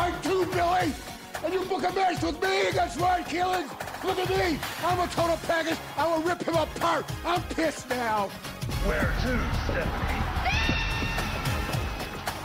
Are too tight too, Billy! And you book a match with me against Ryan Keelan! Look at me! I'm a total package! I will rip him apart! I'm pissed now! Where to, Stephanie?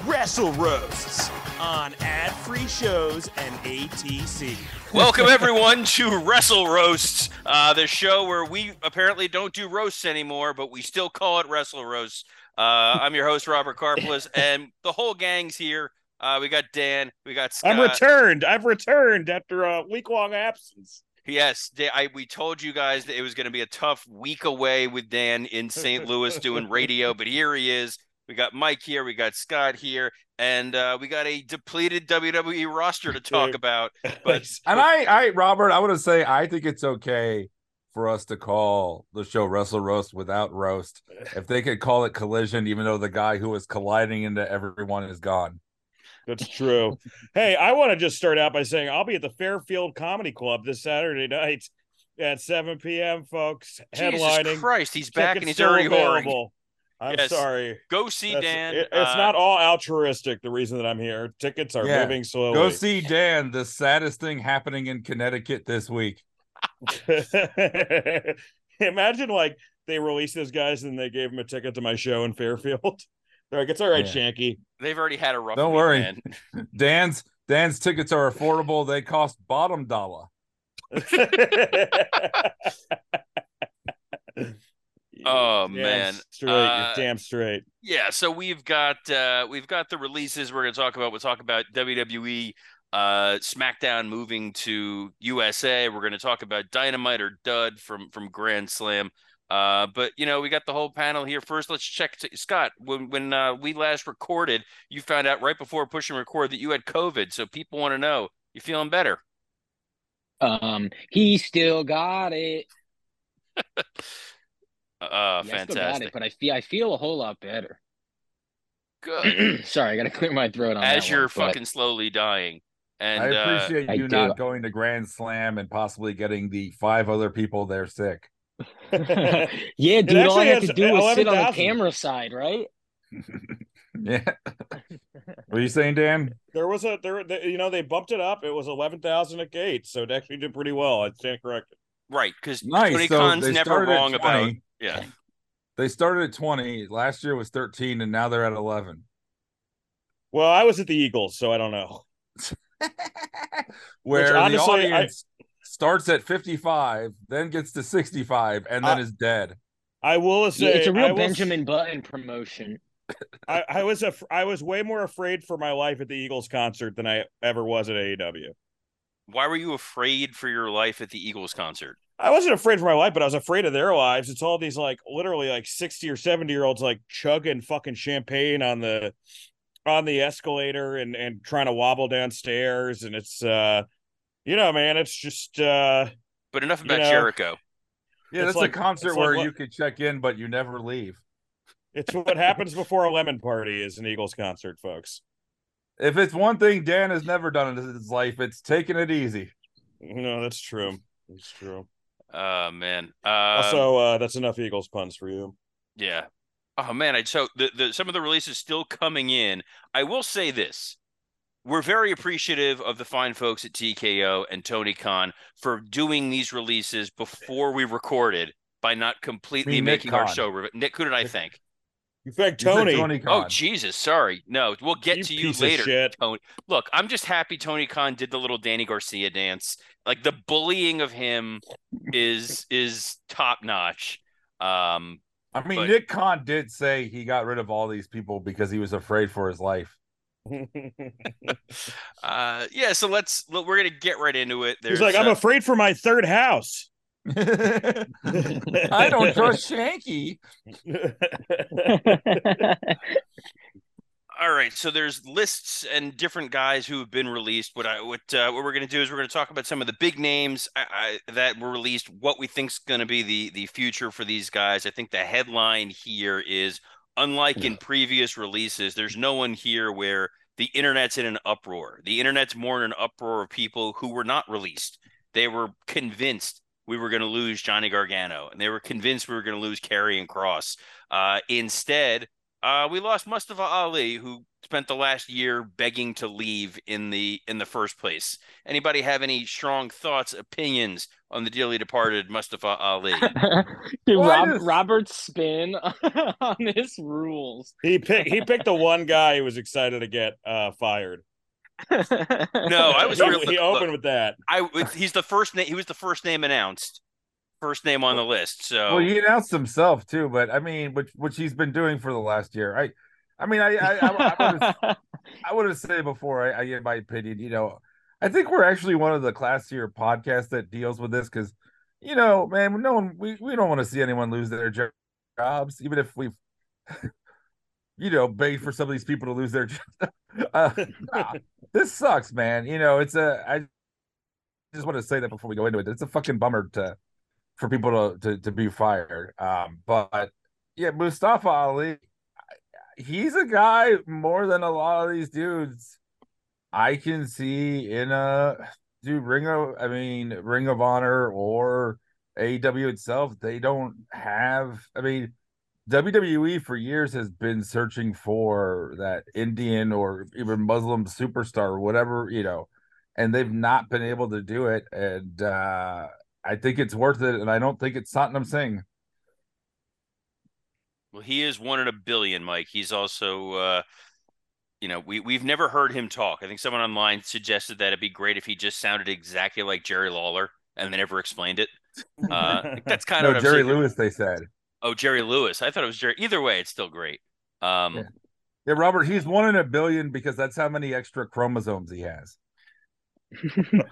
Wrestle Roasts on ad-free shows and ATC. Welcome everyone to Wrestle Roasts, uh, the show where we apparently don't do roasts anymore, but we still call it Wrestle Roasts. Uh, I'm your host Robert Karpelis, and the whole gang's here. Uh, we got Dan, we got Scott. I'm returned. I've returned after a week-long absence. Yes, Dan, I, we told you guys that it was going to be a tough week away with Dan in St. Louis doing radio, but here he is. We got Mike here, we got Scott here, and uh, we got a depleted WWE roster to talk about. But And I, I, Robert, I want to say I think it's okay for us to call the show Wrestle Roast without roast. If they could call it Collision, even though the guy who was colliding into everyone is gone. That's true. hey, I want to just start out by saying I'll be at the Fairfield Comedy Club this Saturday night at 7 p.m., folks. Headlining. Jesus Headlining. Christ, he's back Tickets and he's still already whoring. I'm Yes. sorry. Go see That's- Dan. it- it's Uh, not all altruistic. The reason that I'm here, tickets are Yeah. moving slowly. Go see Dan, the saddest thing happening in Connecticut this week. Imagine like they released those guys and they gave him a ticket to my show in Fairfield. They're like, it's all right, Yeah. Shanky. They've already had a rough. Don't worry. weekend. Dan's Dan's tickets are affordable. They cost bottom dollar. Oh, Damn man. straight, Uh, damn straight. Yeah, so we've got uh we've got the releases we're gonna talk about. We'll talk about WWE uh SmackDown moving to USA. We're gonna talk about Dynamite or Dud from from Grand Slam. Uh, but you know, we got the whole panel here. First, let's check t- Scott. When when uh, we last recorded, you found out right before pushing record that you had COVID. So people want to know you feeling better. Um, he still got it. Uh, Yeah, I still got fantastic. it, but I feel I feel a whole lot better. Good. Sorry, I got to clear my throat on As that you're one, but- fucking slowly dying. And I uh, appreciate I you do. not going to Grand Slam and possibly getting the five other people there sick. yeah, dude. All I actually had to do was sit on the camera side, right? yeah. what are you saying, Dan? There was a there, the- you know, they bumped it up. It was eleven thousand a gate, so it actually did pretty well. I stand corrected. right, because Nice. Tony so Khan's they never started at wrong about 20. yeah. They started at 20. Last year was 13, and now they're at 11. Well, I was at the Eagles, so I don't know. Where honestly, the I- audience starts at 55, then gets to 65, and then I- is dead. I will say it's a real will- Benjamin Button promotion. I, I was a I was way more afraid for my life at the Eagles concert than I ever was at AEW. Why were you afraid for your life at the Eagles concert? I wasn't afraid for my life, but I was afraid of their lives. It's all these like literally like 60 or 70 year olds like chugging fucking champagne on the on the escalator and and trying to wobble downstairs. And it's uh you know, man, it's just uh But enough You about know, Jericho. Yeah, It's that's like- a concert it's like where what- you could check in, but you never leave. it's what happens before a lemon party is an Eagles concert, folks. If it's one thing Dan has never done in his life, it's taking it easy. No, that's true. That's true. Oh man. Uh, Also, uh that's enough Eagles puns for you. yeah. Oh man. I so the, the some of the releases still coming in. I will say this. We're very appreciative of the fine folks at TKO and Tony Khan for doing these releases before we recorded by not completely mean Nick making our Khan. show. re- Nick, who did I thank? You thank You Tony. Tony Oh Jesus, sorry. No, we'll get You to you later. Tony. Look, I'm just happy Tony Khan did the little Danny Garcia dance. Like the bullying of him is is top notch. Um, I mean, but- Nick Khan did say he got rid of all these people because he was afraid for his life. uh, yeah. So let's look, we're gonna get right into it. He's There's, like, I'm uh, afraid for my third house. I don't trust Shanky. All right, so there's lists and different guys who have been released. What I what uh, what we're going to do is we're going to talk about some of the big names I, I, that were released. What we think's going to be the the future for these guys. I think the headline here is unlike in previous releases. There's no one here where the internet's in an uproar. The internet's more in an uproar of people who were not released. They were convinced we were going to lose Johnny Gargano, and they were convinced we were going to lose Karrion Kross. Uh, instead, uh, we lost Mustafa Ali, who spent the last year begging to leave in the in the first place. Anybody have any strong thoughts, opinions on the dearly departed Mustafa Ali? Dude, Rob, does- Robert's spin on his rules. He picked he picked the one guy he was excited to get uh, fired. No, I was he, really he opened with that. I he's the first name. He was the first name announced, first name on the list. So Well, he announced himself too, but I mean, which which he's been doing for the last year. I, I mean, I I, I, I would have said before I, I get my opinion. You know, I think we're actually one of the classier podcasts that deals with this because, you know, man, no one we we don't want to see anyone lose their jobs, even if we, you know, beg for some of these people to lose their jobs. Uh, nah, this sucks, man. You know, it's a I just want to say that before we go into it. It's a fucking bummer to for people to to, to be fired. Um, but yeah, Mustafa Ali, he's a guy more than a lot of these dudes. I can see in a dude Ring of I mean Ring of Honor or AEW itself. They don't have. I mean. WWE for years has been searching for that Indian or even Muslim superstar or whatever, you know, and they've not been able to do it. And uh I think it's worth it, and I don't think it's Satnam Singh. Well, he is one in a billion, Mike. He's also. Uh, you know, we we've never heard him talk. I think someone online suggested that it'd be great if he just sounded exactly like Jerry Lawler and they never explained it. Uh, that's kind of No, what I'm Jerry. Lewis, they said. Oh, Jerry Lewis. I thought it was Jerry. Either way, it's still great. Um, Yeah. Yeah, Robert, he's one in a billion because that's how many extra chromosomes he has.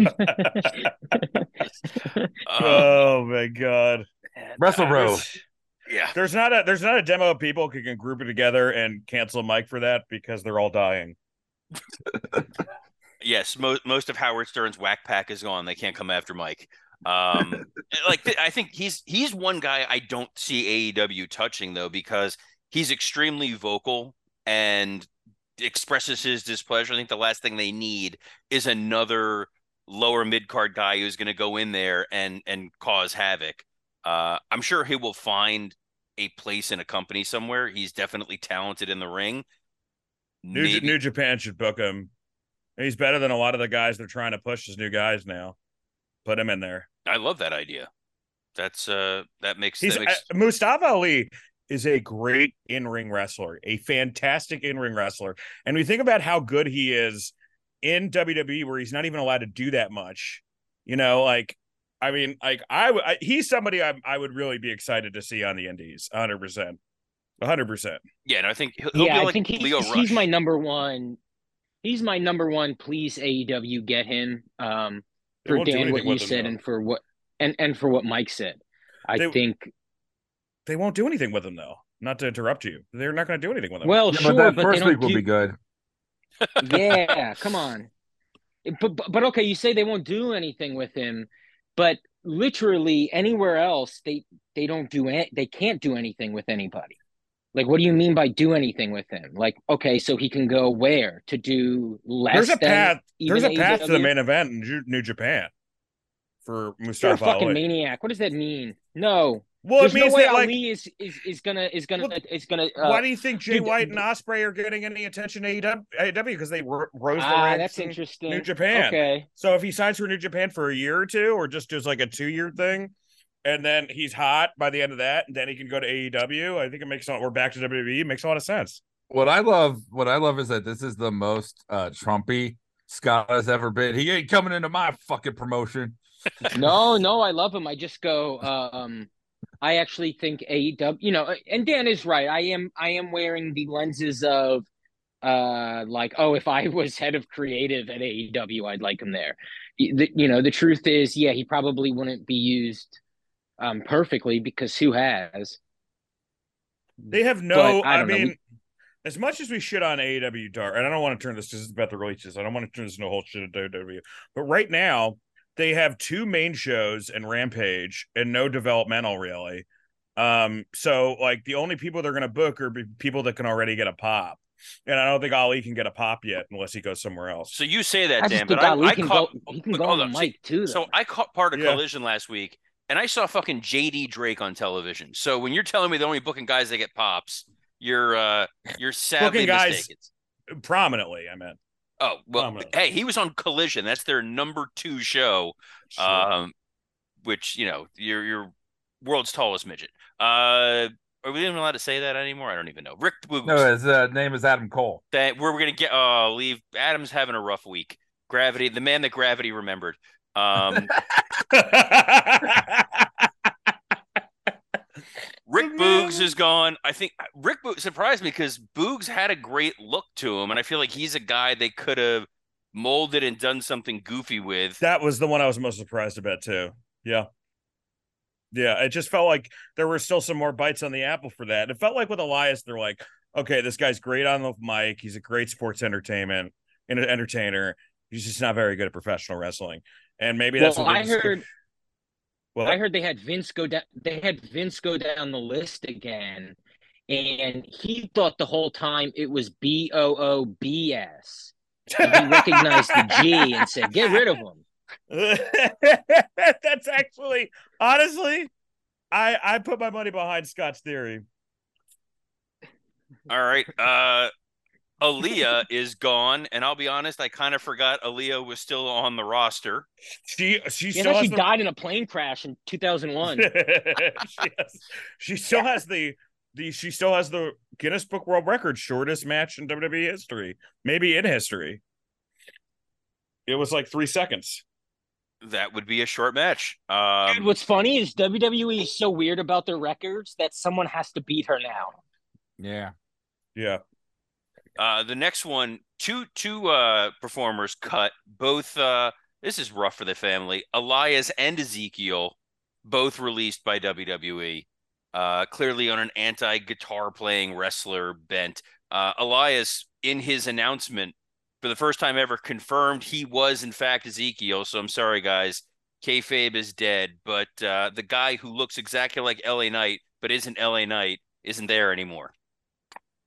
uh, Oh my god. Wrestle Row. There's, yeah. there's not a there's not a demo of people who can group it together and cancel Mike for that because they're all dying. Yes, most most of Howard Stern's whack pack is gone. They can't come after Mike. Um, like th- I think he's he's one guy I don't see AEW touching though because he's extremely vocal and expresses his displeasure. I think the last thing they need is another lower mid card guy who's going to go in there and and cause havoc. Uh, I'm sure he will find a place in a company somewhere. He's definitely talented in the ring. New Maybe- New Japan should book him. He's better than a lot of the guys they're trying to push as new guys now. Put him in there. I love that idea. That's uh that makes He's that makes uh, Mustafa Ali is a great in-ring wrestler, a fantastic in-ring wrestler. And we think about how good he is in WWE where he's not even allowed to do that much. You know, like I mean, like I, he's somebody I I would really be excited to see on the indies, 100%. 100%. yeah, and I think he'll, he'll yeah, be I like think he's, Rush. he's my number one. He's my number one. Please AEW get him. Um, for Dan, what you with him, said, though. and for what and and for what Mike said. I They- think. They won't do anything with him though. Not to interrupt you. They're not going to do anything with him. Well, Yeah, sure, but that but first week don't will do, be good. yeah, come on. But, but but okay, you say they won't do anything with him, but literally anywhere else they they don't do any, they can't do anything with anybody. Like, what do you mean by do anything with him? Like, okay, so he can go where to do less? there's a path. There's a path to the main event in New Japan for Mustafa. You're a fucking Ali. maniac. What does that mean? No, Well, there's it means no way that like Ali is, is is gonna is gonna Well, is gonna. Uh, Why do you think Jay dude, White and Ospreay are getting any attention to E AEW? AEW because they rose the ah, ranks that's in interesting. New Japan. Okay. So if he signs for New Japan for a year or two, or just does like a two year thing, and then he's hot by the end of that, and then he can go to AEW, I think it makes we're back to WWE. It makes a lot of sense. What I love, what I love is that this is the most uh Trumpy Scott has ever been. He ain't coming into my fucking promotion. no, no, I love him. I just go. Um, I actually think AEW. You know, and Dan is right. I am. I am wearing the lenses of, uh, like, oh, if I was head of creative at AEW, I'd like him there. The, you know, the truth is, yeah, he probably wouldn't be used, um, perfectly because who has? They have no. But I I, don't know. mean, as much as we shit on AEW Dark, and I don't want to turn this because it's about the releases. I don't want to turn this into a whole shit of WWE. But right now, they have two main shows and Rampage and no developmental really. Um, so like the only people they're gonna book are people that can already get a pop. And I don't think Ali can get a pop yet unless he goes somewhere else. So you say that, I Dan, but I, Ali I can caught. go. He can go on on, the see, mic too. So. I caught part of Yeah. Collision last week, and I saw fucking JD Drake on television. So when you're telling me they're only booking guys that get pops, you're uh you're sadly Booking guys- Prominently, I meant. Oh well, Prominent. hey, he was on Collision. That's their number two show. Um, which you know, you're your world's tallest midget. Uh, are we even allowed to say that anymore? I don't even know. Rick Boogs. No, his uh, name is Adam Cole. that where we're gonna get. Oh, leave. Adam's having a rough week. Gravity, the man that gravity remembered. Um, Rick Boogs is gone. I think uh, Rick Boogs surprised me because Boogs had a great look to him, and I feel like he's a guy they could have molded and done something goofy with. that was the one I was most surprised about too. Yeah. Yeah, it just felt like there were still some more bites on the apple for that. It felt like with Elias, they're like, okay, this guy's great on the mic. He's a great sports entertainment and an entertainer. He's just not very good at professional wrestling. And maybe that's well, what I they just- heard. Well, I heard they had Vince go down. They had Vince go down the list again, and he thought the whole time it was B O O B S. He recognized the G and said, "Get rid of him." that's actually honestly, I I put my money behind Scott's theory. All right. Uh Aaliyah is gone, and I'll be honest, I kind of forgot Aaliyah was still on the roster. She she Yeah, still she the died in a plane crash in 2001. she, has, she still has the the she still has the Guinness Book World Record shortest match in WWE history, maybe in history. It was like three seconds. That would be a short match. Dude, Um, what's funny is WWE is so weird about their records that someone has to beat her now. Yeah. Yeah, uh, the next one, two two uh performers cut. Both uh this is rough for the family. Elias and Ezekiel, both released by WWE. Uh, clearly on an anti-guitar playing wrestler bent. Uh, Elias, in his announcement, for the first time ever, confirmed he was in fact Ezekiel. So I'm sorry, guys. Kayfabe is dead, but uh, the guy who looks exactly like LA Knight but isn't LA Knight isn't there anymore.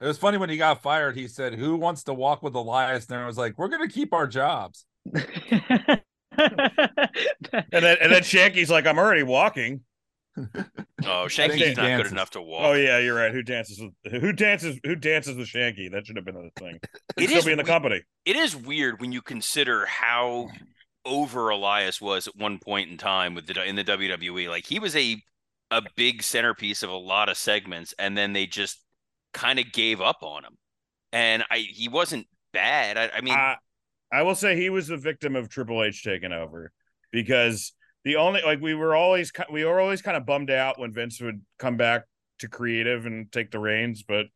It was funny when he got fired. He said, "Who wants to walk with Elias?" And I was like, "We're gonna keep our jobs." and then and then Shanky's like, I'm already walking. Oh, Shanky's not good enough to walk. Oh yeah, you're right. Who dances with who dances who dances with Shanky? That should have been the thing. He'd It still is be in the we- company. it is weird when you consider how over Elias was at one point in time with the in the WWE. Like he was a a big centerpiece of a lot of segments, and then they just kind of gave up on him. And I he wasn't bad. I, I mean, I, I will say he was the victim of Triple H taking over because the only like we were always we were always kind of bummed out when Vince would come back to creative and take the reins, but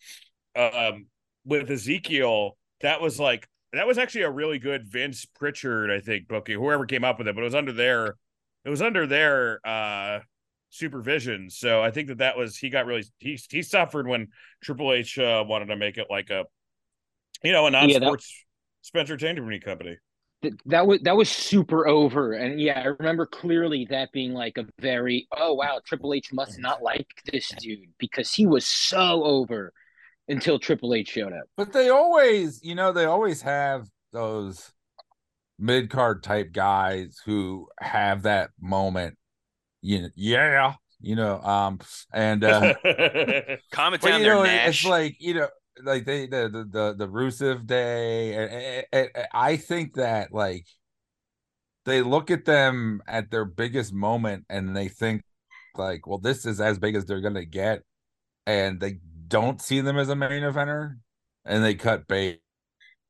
um with Ezekiel, that was like that was actually a really good Vince Prichard, I think, booking, whoever came up with it, but it was under their it was under their uh supervision. So I think that that was he got really he he suffered when Triple H uh, wanted to make it like a you know a Yeah, non-sports Spencer Entertainment company. Th- that was that was super over and yeah i remember clearly that being like a very oh wow triple h must not like this dude because he was so over until triple h showed up But they always, you know, they always have those mid card type guys who have that moment. You know, yeah, you know, um, and uh, comment down there, know, Nash. it's like you know, like they the the the, the Rusev Day. and- and- and I think that like they look at them at their biggest moment and they think like, well, this is as big as they're gonna get, and they don't see them as a main eventer, and they cut bait.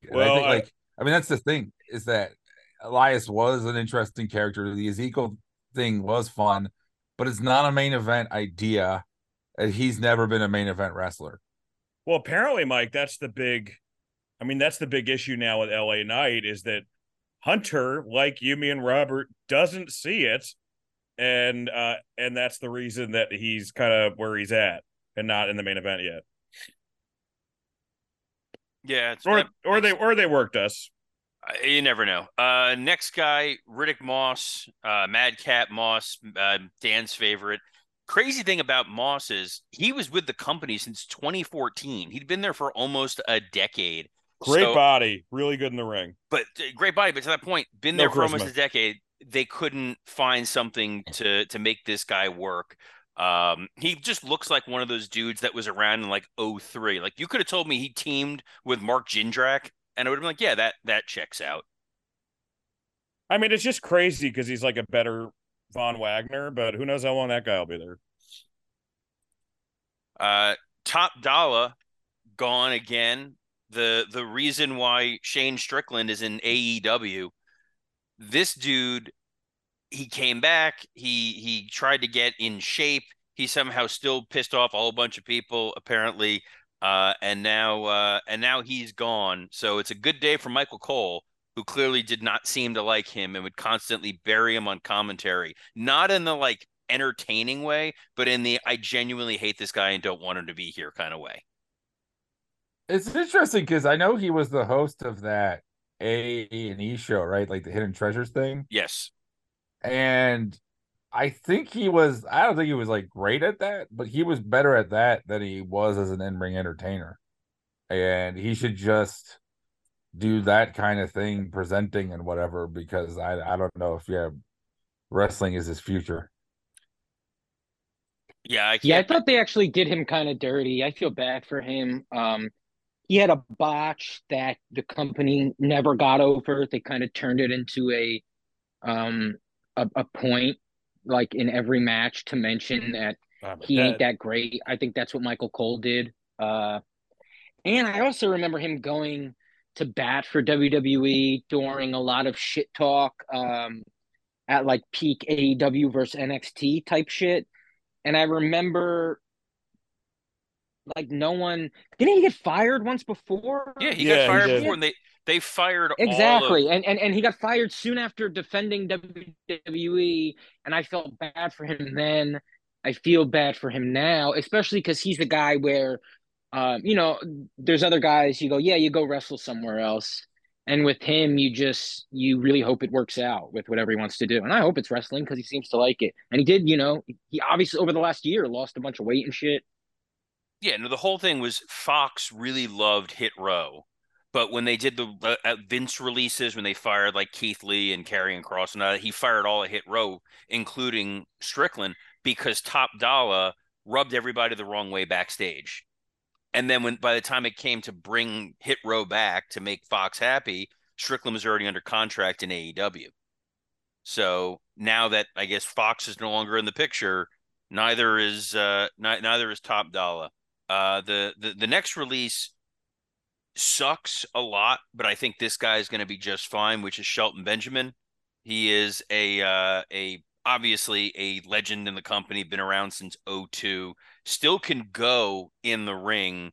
And I Well, think I- like I mean that's the thing is that Elias was an interesting character. The Ezekiel thing was fun, but it's not a main event idea. And he's never been a main event wrestler. Well, apparently, Mike, that's the big. I mean, that's the big issue now with LA Knight is that Hunter, like you, me, and Robert, doesn't see it, and uh, and that's the reason that he's kind of where he's at and not in the main event yet. Yeah, it's, or that- or they or they worked us. Uh, You never know. Uh, next guy, Riddick Moss, uh, Madcap Moss, uh, Dan's favorite. Crazy thing about Moss is he was with the company since 2014. He'd been there for almost a decade. Great So- body, really good in the ring. but uh, great body. But to that point, been No there for almost a decade. They couldn't find something to to make this guy work. Um, he just looks like one of those dudes that was around in like 03. Like you could have told me he teamed with Mark Jindrak, and I would have been like, yeah, that that checks out. I mean, it's just crazy because he's like a better Von Wagner, but who knows how long that guy will be there. Uh, Top Dollar gone again. The the reason why Shane Strickland is in AEW, this dude, he came back. He he tried to get in shape. He somehow still pissed off a whole bunch of people apparently. Uh, and now uh, and now he's gone. So it's a good day for Michael Cole, who clearly did not seem to like him and would constantly bury him on commentary. Not in the like entertaining way, but in the I genuinely hate this guy and don't want him to be here kind of way. It's interesting because I know he was the host of that A and E show, right? Like the Hidden Treasures thing. Yes. And I think he was I don't think he was like great at that, but he was better at that than he was as an in-ring entertainer. And he should just do that kind of thing, presenting and whatever, because I I don't know if yeah, wrestling is his future. Yeah, I can't. Yeah, I thought they actually did him kind of dirty. I feel bad for him. Um, he had a botch that the company never got over. They kind of turned it into a um a, a point like in every match to mention that Ah, but he ain't that- that great. I think that's what Michael Cole did. Uh, and I also remember him going to bat for WWE during a lot of shit talk um, at like peak AEW versus NXT type shit. And I remember like no one didn't he get fired once before? yeah, he Yeah, got fired did. before, and they they fired all Exactly. of- And, and and he got fired soon after defending WWE. And I felt bad for him then. I feel bad for him now, especially because he's the guy where, um, you know, there's other guys you go, yeah, you go wrestle somewhere else. And with him, you just, you really hope it works out with whatever he wants to do. And I hope it's wrestling because he seems to like it. And he did, you know, he obviously over the last year lost a bunch of weight and shit. Yeah, no, the whole thing was Fox really loved Hit Row, but when they did the uh, Vince releases, when they fired like Keith Lee and Karrion Kross and he fired all of Hit Row, including Strickland, because Top Dollar rubbed everybody the wrong way backstage. And then when by the time it came to bring Hit Row back to make Fox happy, Strickland was already under contract in AEW. So now that I guess Fox is no longer in the picture, neither is uh ni- neither is Top Dollar. Uh, the, the the next release sucks a lot, but I think this guy is going to be just fine, which is Shelton Benjamin. He is a uh, a obviously a legend in the company, been around since 02, still can go in the ring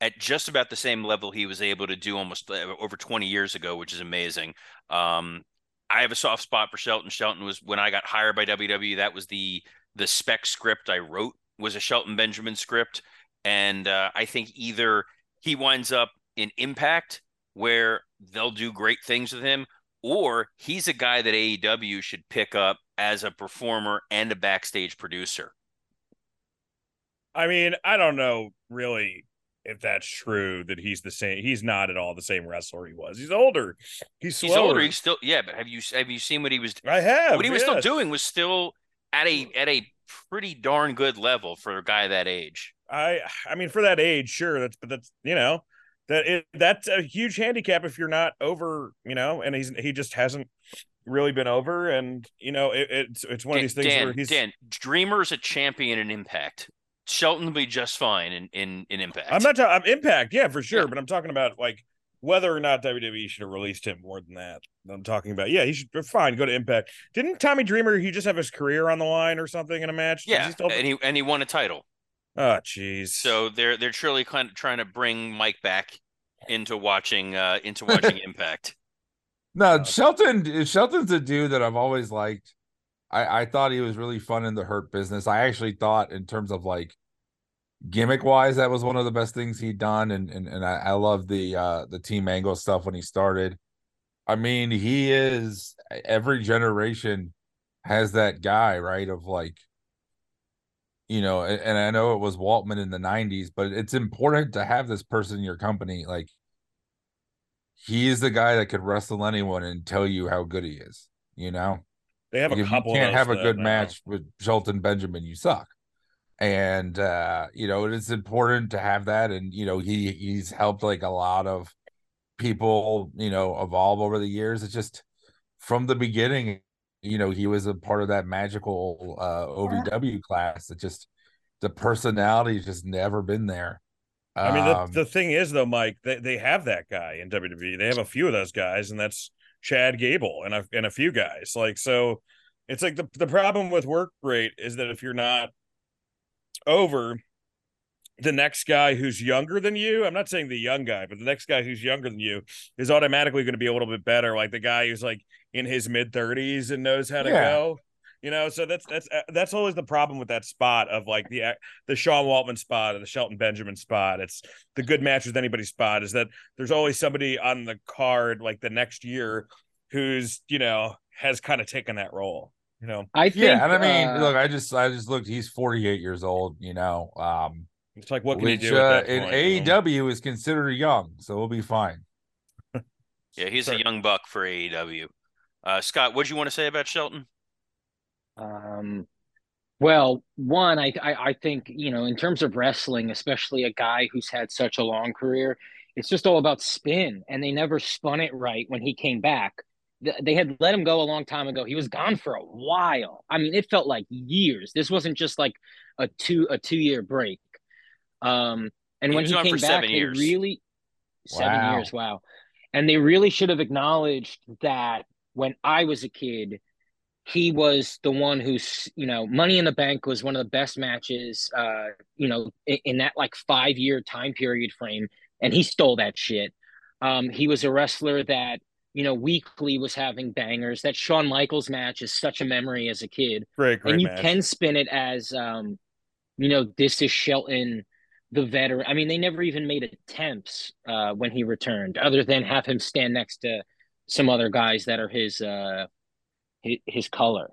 at just about the same level he was able to do almost uh, over 20 years ago, which is amazing. Um, I have a soft spot for Shelton. Shelton was when I got hired by WWE, that was the the spec script I wrote was a Shelton Benjamin script. And uh, I think either he winds up in Impact, where they'll do great things with him, or he's a guy that AEW should pick up as a performer and a backstage producer. I mean, I don't know really if that's true that he's the same. He's not at all the same wrestler he was. He's older. He's slower. He's older. He's still yeah, but have you have you seen what he was? I have. what he was still doing was still at a at a pretty darn good level for a guy that age. I I mean, for that age, sure. That's but that's you know that it, that's a huge handicap if you're not over. You know, and he's he just hasn't really been over, and you know it, it's it's one of these things Dan, where he's Dan, Dreamer's a champion in Impact. Shelton will be just fine in in, in Impact. I'm not talking. I'm Impact, yeah, for sure. Yeah. But I'm talking about like whether or not WWE should have released him more than that. I'm talking about. Yeah, he should be fine go to Impact. Didn't Tommy Dreamer? He just have his career on the line or something in a match? Yeah, he still- and he and he won a title. Oh, jeez. So they're they're truly kind of trying to bring Mike back into watching uh into watching Impact. No, Shelton Shelton's a dude that I've always liked. I I thought he was really fun in the hurt business. I actually thought in terms of like gimmick wise, that was one of the best things he'd done, and and and I, I love the uh the team angle stuff when he started. I mean, he is every generation has that guy, right? Of like, you know, and, and I know it was Waltman in the '90s, but it's important to have this person in your company. Like, he's the guy that could wrestle anyone and tell you how good he is. You know, They have Like, a couple. you can't have a good uh, match with Shelton Benjamin, you suck. And uh, you know, it's important to have that. And you know, he he's helped like a lot of people, you know, evolve over the years. It's just from the beginning, you know, he was a part of that magical uh OVW class. that just the personality's just never been there. I mean, the, Um, the thing is, though, Mike, they, they have that guy in WWE. They have a few of those guys, and that's Chad Gable and a, and a few guys. Like, so it's like the, the problem with work rate is that if you're not over the next guy who's younger than you, I'm not saying the young guy, but the next guy who's younger than you is automatically going to be a little bit better. Like the guy who's like in his mid 30s and knows how to Yeah. go. You know, so that's that's uh, that's always the problem with that spot of like the the Sean Waltman spot or the Shelton Benjamin spot. It's the good match with anybody spot is that there's always somebody on the card like the next year who's you know has kind of taken that role. You know, I think. yeah, and I mean, uh, look, I just I just looked, he's 48 years old, you know. Um it's like what can which you do at uh, that in point, you know? AEW is considered young, so we'll be fine. Yeah, he's Sorry. a young buck for AEW. Uh, Scott, what do you want to say about Shelton? Um, well, one, I, I I think you know, in terms of wrestling, especially a guy who's had such a long career, it's just all about spin, and they never spun it right when he came back. They had let him go a long time ago. He was gone for a while. I mean, it felt like years. This wasn't just like a two a two year break. Um, and He when he came back, seven they years. really seven Wow. years. Wow, and they really should have acknowledged that when I was a kid he was the one who's you know money in the bank was one of the best matches uh you know in, in that like five year time period frame and he stole that shit um he was a wrestler that you know weekly was having bangers that Shawn Michaels match is such a memory as a kid Great, great and you match. can spin it as um you know this is Shelton the veteran I mean they never even made attempts uh when he returned other than have him stand next to some other guys that are his uh his, color.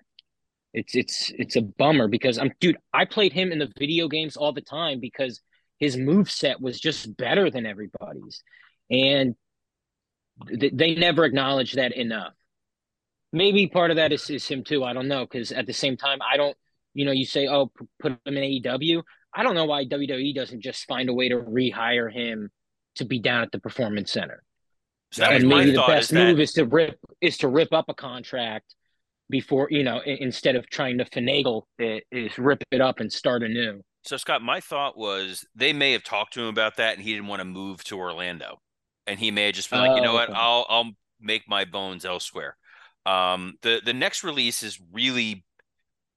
It's it's it's a bummer because I'm dude, I played him in the video games all the time because his move set was just better than everybody's. And th- they never acknowledged that enough. Maybe part of that is, is him too. I don't know because at the same time, I don't. You know, you say, "Oh, put him in AEW." I don't know why WWE doesn't just find a way to rehire him to be down at the Performance Center So and maybe the best Is that move is to rip is to rip up a contract before you know instead of trying to finagle it is rip it up and start anew So Scott, my thought was they may have talked to him about that, and he didn't want to move to Orlando, and he may have just been like, you know Oh, what, okay. I'll I'll make my bones elsewhere. Um, the the next release is really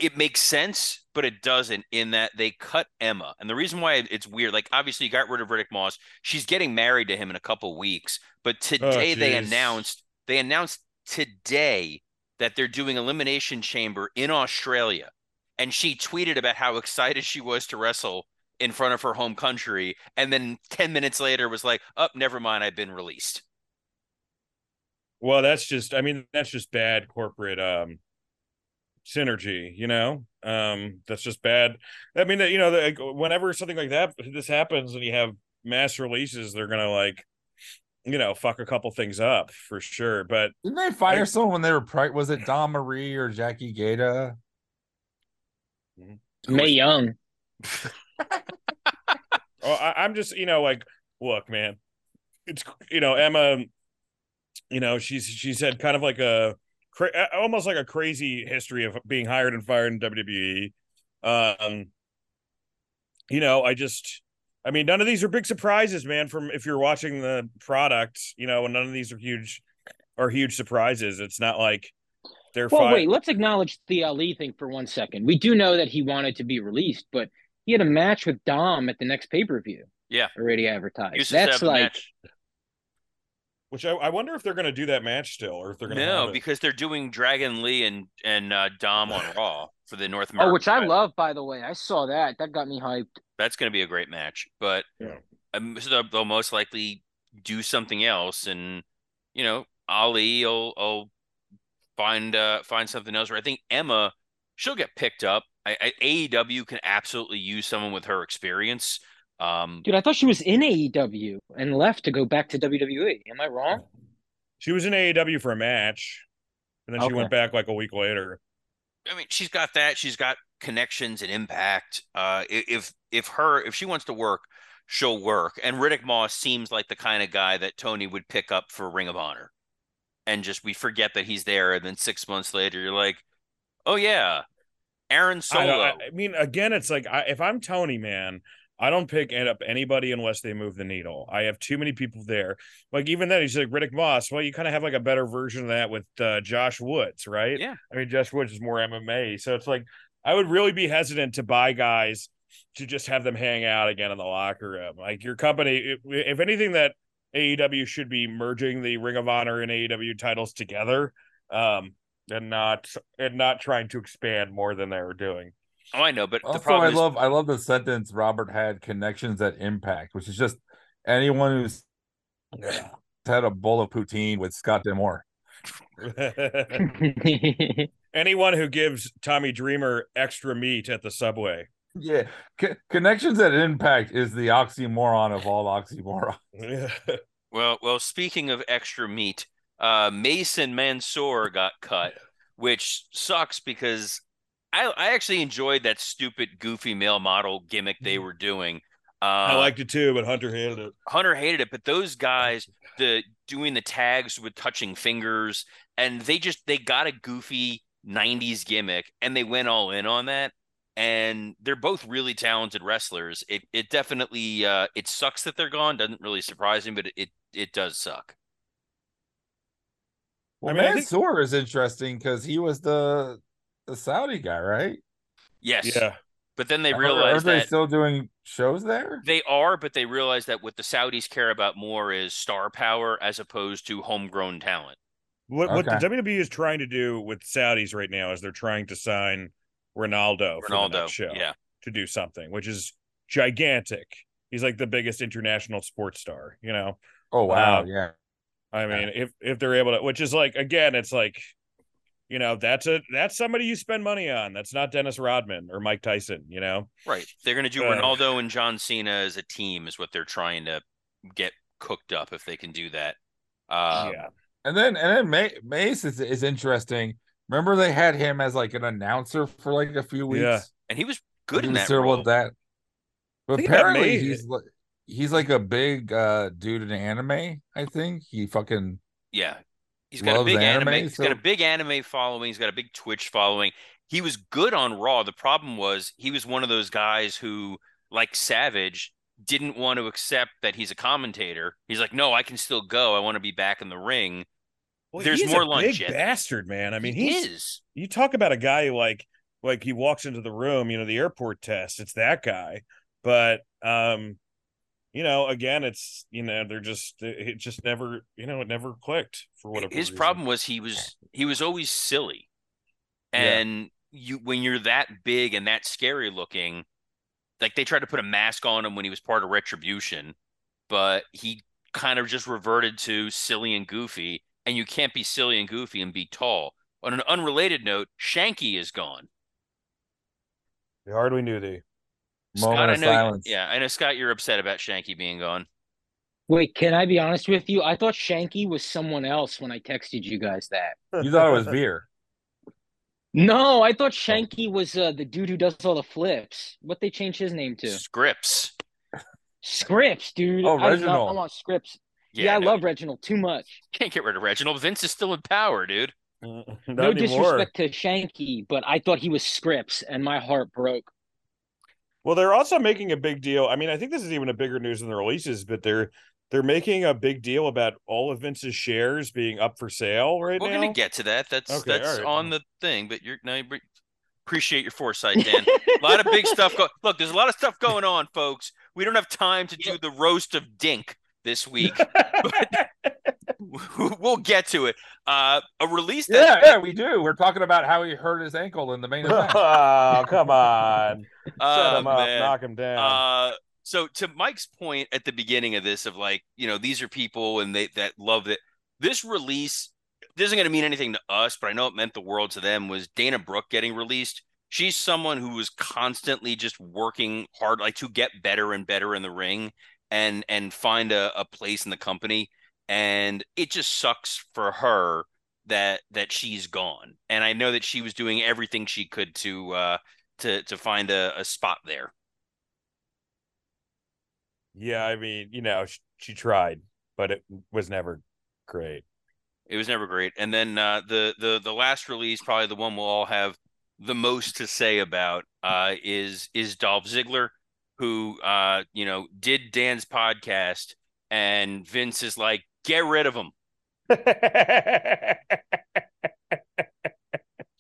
it makes sense, but it doesn't in that they cut Emma, and the reason why it's weird, like obviously you got rid of Riddick Moss, she's getting married to him in a couple weeks, but today they announced they announced today that they're doing Elimination Chamber in Australia. And she tweeted about how excited she was to wrestle in front of her home country. And then 10 minutes later was like oh never mind i've been released. Well, that's just I mean, that's just bad corporate um synergy, you know? Um that's just bad. I mean, that you know, like, whenever something like that this happens and you have mass releases, they're going to like you know, fuck a couple things up for sure, but Didn't they fire Like- someone when they were pri- was it Dawn Marie or Jackie Gayda? Mae Young. Oh, I, I'm just, you know, like, look, man, it's you know, Emma, you know, she's she's had kind of like a cra- uh, almost like a crazy history of being hired and fired in WWE. Um, you know, I just, I mean, none of these are big surprises, man. From if you're watching the product, you know, and none of these are huge, are huge surprises. It's not like they're Well, fi- wait, let's acknowledge the Ali thing for one second. We do know that he wanted to be released, but he had a match with Dom at the next pay per view. Yeah. already advertised. Used to have That's like match. Which I, I wonder if they're going to do that match still, or if they're going to no because they're doing dragon lee and and uh, dom on raw for the North American. Oh, which I love, by the way. I saw that. That got me hyped. That's going to be a great match, but Yeah. um, so they'll, they'll most likely do something else, and you know, Ali will, will find uh, find something else. Or I think Emma, she'll get picked up. I, I, AEW can absolutely use someone with her experience. Um, Dude, I thought she was in AEW and left to go back to WWE. Am I wrong? She was in AEW for a match, and then she went back like a week later. I mean, she's got that. She's got connections and impact. Uh, if if her if she wants to work, she'll work. And Riddick Moss seems like the kind of guy that Tony would pick up for Ring of Honor, and just we forget that he's there, and then six months later, you're like, oh yeah, Aaron I, Solo. I- I mean, again, it's like I, if I'm Tony, man, I don't pick up anybody unless they move the needle. I have too many people there. Like even then, he's like Riddick Moss. Well, you kind of have like a better version of that with uh, Josh Woods, right? Yeah. I mean, Josh Woods is more MMA, so it's like I would really be hesitant to buy guys to just have them hang out again in the locker room. Like your company, if, anything, that AEW should be merging the Ring of Honor and AEW titles together, um, and not and not trying to expand more than they were doing. Oh, I know, but the Also, problem I is, love I love the sentence Robert had connections at Impact, which is just anyone who's had a bowl of poutine with Scott D'Amore. Anyone who gives Tommy Dreamer extra meat at the subway. Yeah, C- connections at Impact is the oxymoron of all oxymoron. well, well. Speaking of extra meat, uh, Mason Mansoor got cut, which sucks because I I actually enjoyed that stupid goofy male model gimmick they were doing. Uh, I liked it too, but Hunter hated it. Hunter hated it, but those guys, the doing the tags with touching fingers, and they just they got a goofy '90s gimmick, and they went all in on that. And they're both really talented wrestlers. It it definitely uh, it sucks that they're gone. Doesn't really surprise me, but it it, it does suck. Well, I mean, I think- Mansoor is interesting because he was the the Saudi guy, right? Yes, Yeah. but then they Are- realized are they that still doing shows there? they are, but they realize that what the Saudis care about more is star power as opposed to homegrown talent. What what the WWE is trying to do with Saudis right now is they're trying to sign Ronaldo, for the Ronaldo, next show yeah. to do something, which is gigantic. He's like the biggest international sports star, you know. Oh wow, Uh, yeah. I mean, if if they're able to, which is like again, it's like, you know, that's a that's somebody you spend money on. That's not Dennis Rodman or Mike Tyson, you know. Right. They're going to do Uh, Ronaldo and John Cena as a team is what they're trying to get cooked up if they can do that. Um, yeah, And then and then Ma- Mace is, is interesting. Remember they had him as like an announcer for like a few weeks. Yeah. And he was good He in was that terrible role. that. But think that apparently he's like he's like a big uh dude in anime. I think he fucking Yeah. He's got a big anime. anime, He's got a big anime following. He's got a big Twitch following. He was good on Raw. The problem was he was one of those guys who, like Savage, didn't want to accept that he's a commentator. He's like, no, I can still go. I want to be back in the ring. well, There's he's more a big bastard, man. I mean, he is. you talk about a guy who like like he walks into the room, you know, the airport test, it's that guy. But um, you know, again, it's you know, they're just it just never, you know, it never clicked for whatever his reason. problem was he was he was always silly Yeah. and you when you're that big and that scary looking like they tried to put a mask on him when he was part of retribution but he kind of just reverted to silly and goofy and you can't be silly and goofy and be tall on an unrelated note shanky is gone We hardly knew thee. Moment scott i know silence. yeah i know scott you're upset about shanky being gone Wait, can I be honest with you? I thought Shanky was someone else when I texted you guys that. You thought it was Beer. No, I thought Shanky was uh, the dude who does all the flips. What they changed his name to? scrypts Scrypts, dude. Oh, I love, Reginald. I want Scrypts. Yeah, I no, love Reginald too much. can't get rid of reginald vince is still in power dude no anymore. disrespect to Shanky, but I thought he was Scrypts, and my heart broke. Well, they're also making a big deal. I mean, I think this is even a bigger news than the releases, but they're they're making a big deal about all of Vince's shares being up for sale right We're now. gonna get to that. That's Okay, that's all right. on the thing, but you're now you Appreciate your foresight, Dan. a lot of big stuff. Go- Look, there's a lot of stuff going on, folks. We don't have time to do the roast of Dink this week. we'll get to it. Uh, a release that Yeah, yeah, we do. We're talking about how he hurt his ankle in the main event. oh, come on. Set Oh, him up, man. knock him down. Uh, so to Mike's point at the beginning of this, of like, you know, these are people and they that love it. This release this isn't going to mean anything to us, but I know it meant the world to them. Was Dana Brooke getting released? She's someone who was constantly just working hard, like to get better and better in the ring and and find a, a place in the company. And it just sucks for her that that she's gone. And I know that she was doing everything she could to uh to to find a, a spot there. yeah, I mean, you know, she, she tried, but it was never great. It was never great. And then uh, the the the last release, probably the one we'll all have the most to say about, uh, is is Dolph Ziggler, who uh, you know did Dan's podcast, and Vince is like, get rid of him.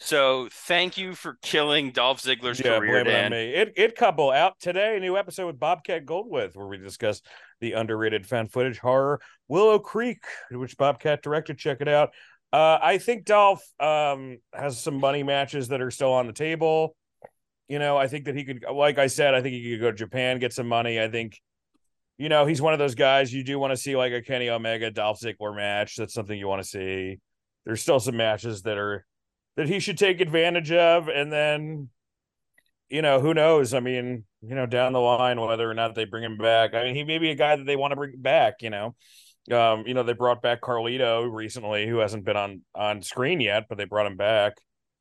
So thank you for killing Dolph Ziggler's yeah, career, blame it on me. It it couple out today. A New episode with Bobcat Goldthwait, where we discuss the underrated fan footage horror Willow Creek, which Bobcat directed. Check it out. Uh, I think Dolph um, has some money matches that are still on the table. You know, I think that he could, like I said, I think he could go to Japan, get some money. I think, you know, he's one of those guys you do want to see like a Kenny Omega Dolph Ziggler match. That's something you want to see. There's still some matches that are that he should take advantage of, and then you know, who knows? I mean, you know, down the line, whether or not they bring him back. I mean, he may be a guy that they want to bring back, you know. Um, you know, they brought back Carlito recently, who hasn't been on on screen yet, but they brought him back.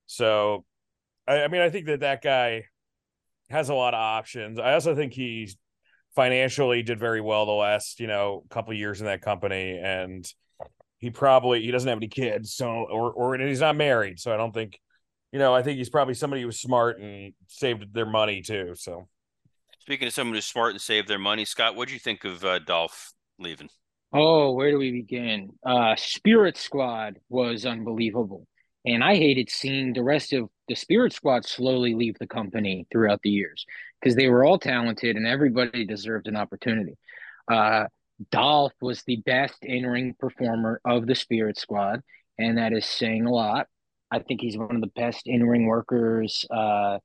So, I, I mean, I think that that guy has a lot of options. I also think he's financially did very well the last, you know, couple years in that company, and he probably he doesn't have any kids, so or or and he's not married, so I don't think you know, I think he's probably somebody who's smart and saved their money too. So Speaking of someone who's smart and saved their money, Scott, what do you think of uh, Dolph leaving? Oh, where do we begin? Uh, Spirit Squad was unbelievable. And I hated seeing the rest of the Spirit Squad slowly leave the company throughout the years because they were all talented and everybody deserved an opportunity. Uh, Dolph was the best in ring performer of the Spirit Squad, and that is saying a lot. I think he's one of the best in ring workers. Uh,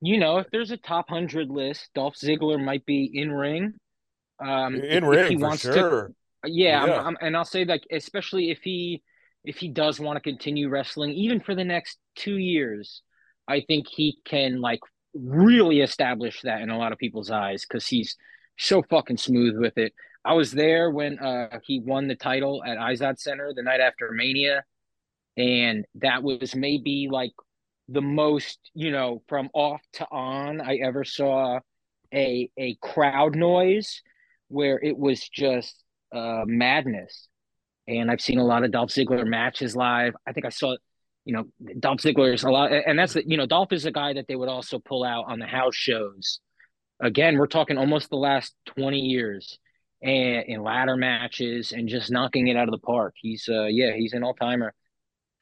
you know, if there's a top 100 list, Dolph Ziggler might be in ring. Um, in if ring he for wants to- sure. yeah, Yeah. I'm, I'm, and I'll say like especially if he if he does want to continue wrestling even for the next two years, I think he can like really establish that in a lot of people's eyes because he's so fucking smooth with it. I was there when uh he won the title at Izod Center the night after Mania, and that was maybe like the most you know from off to on I ever saw a a crowd noise where it was just uh, madness. And I've seen a lot of Dolph Ziggler matches live. I think I saw, you know, Dolph Ziggler's a lot, and that's you know, Dolph is a guy that they would also pull out on the house shows. Again, we're talking almost the last twenty years, and in ladder matches and just knocking it out of the park. He's, uh, yeah, he's an all timer,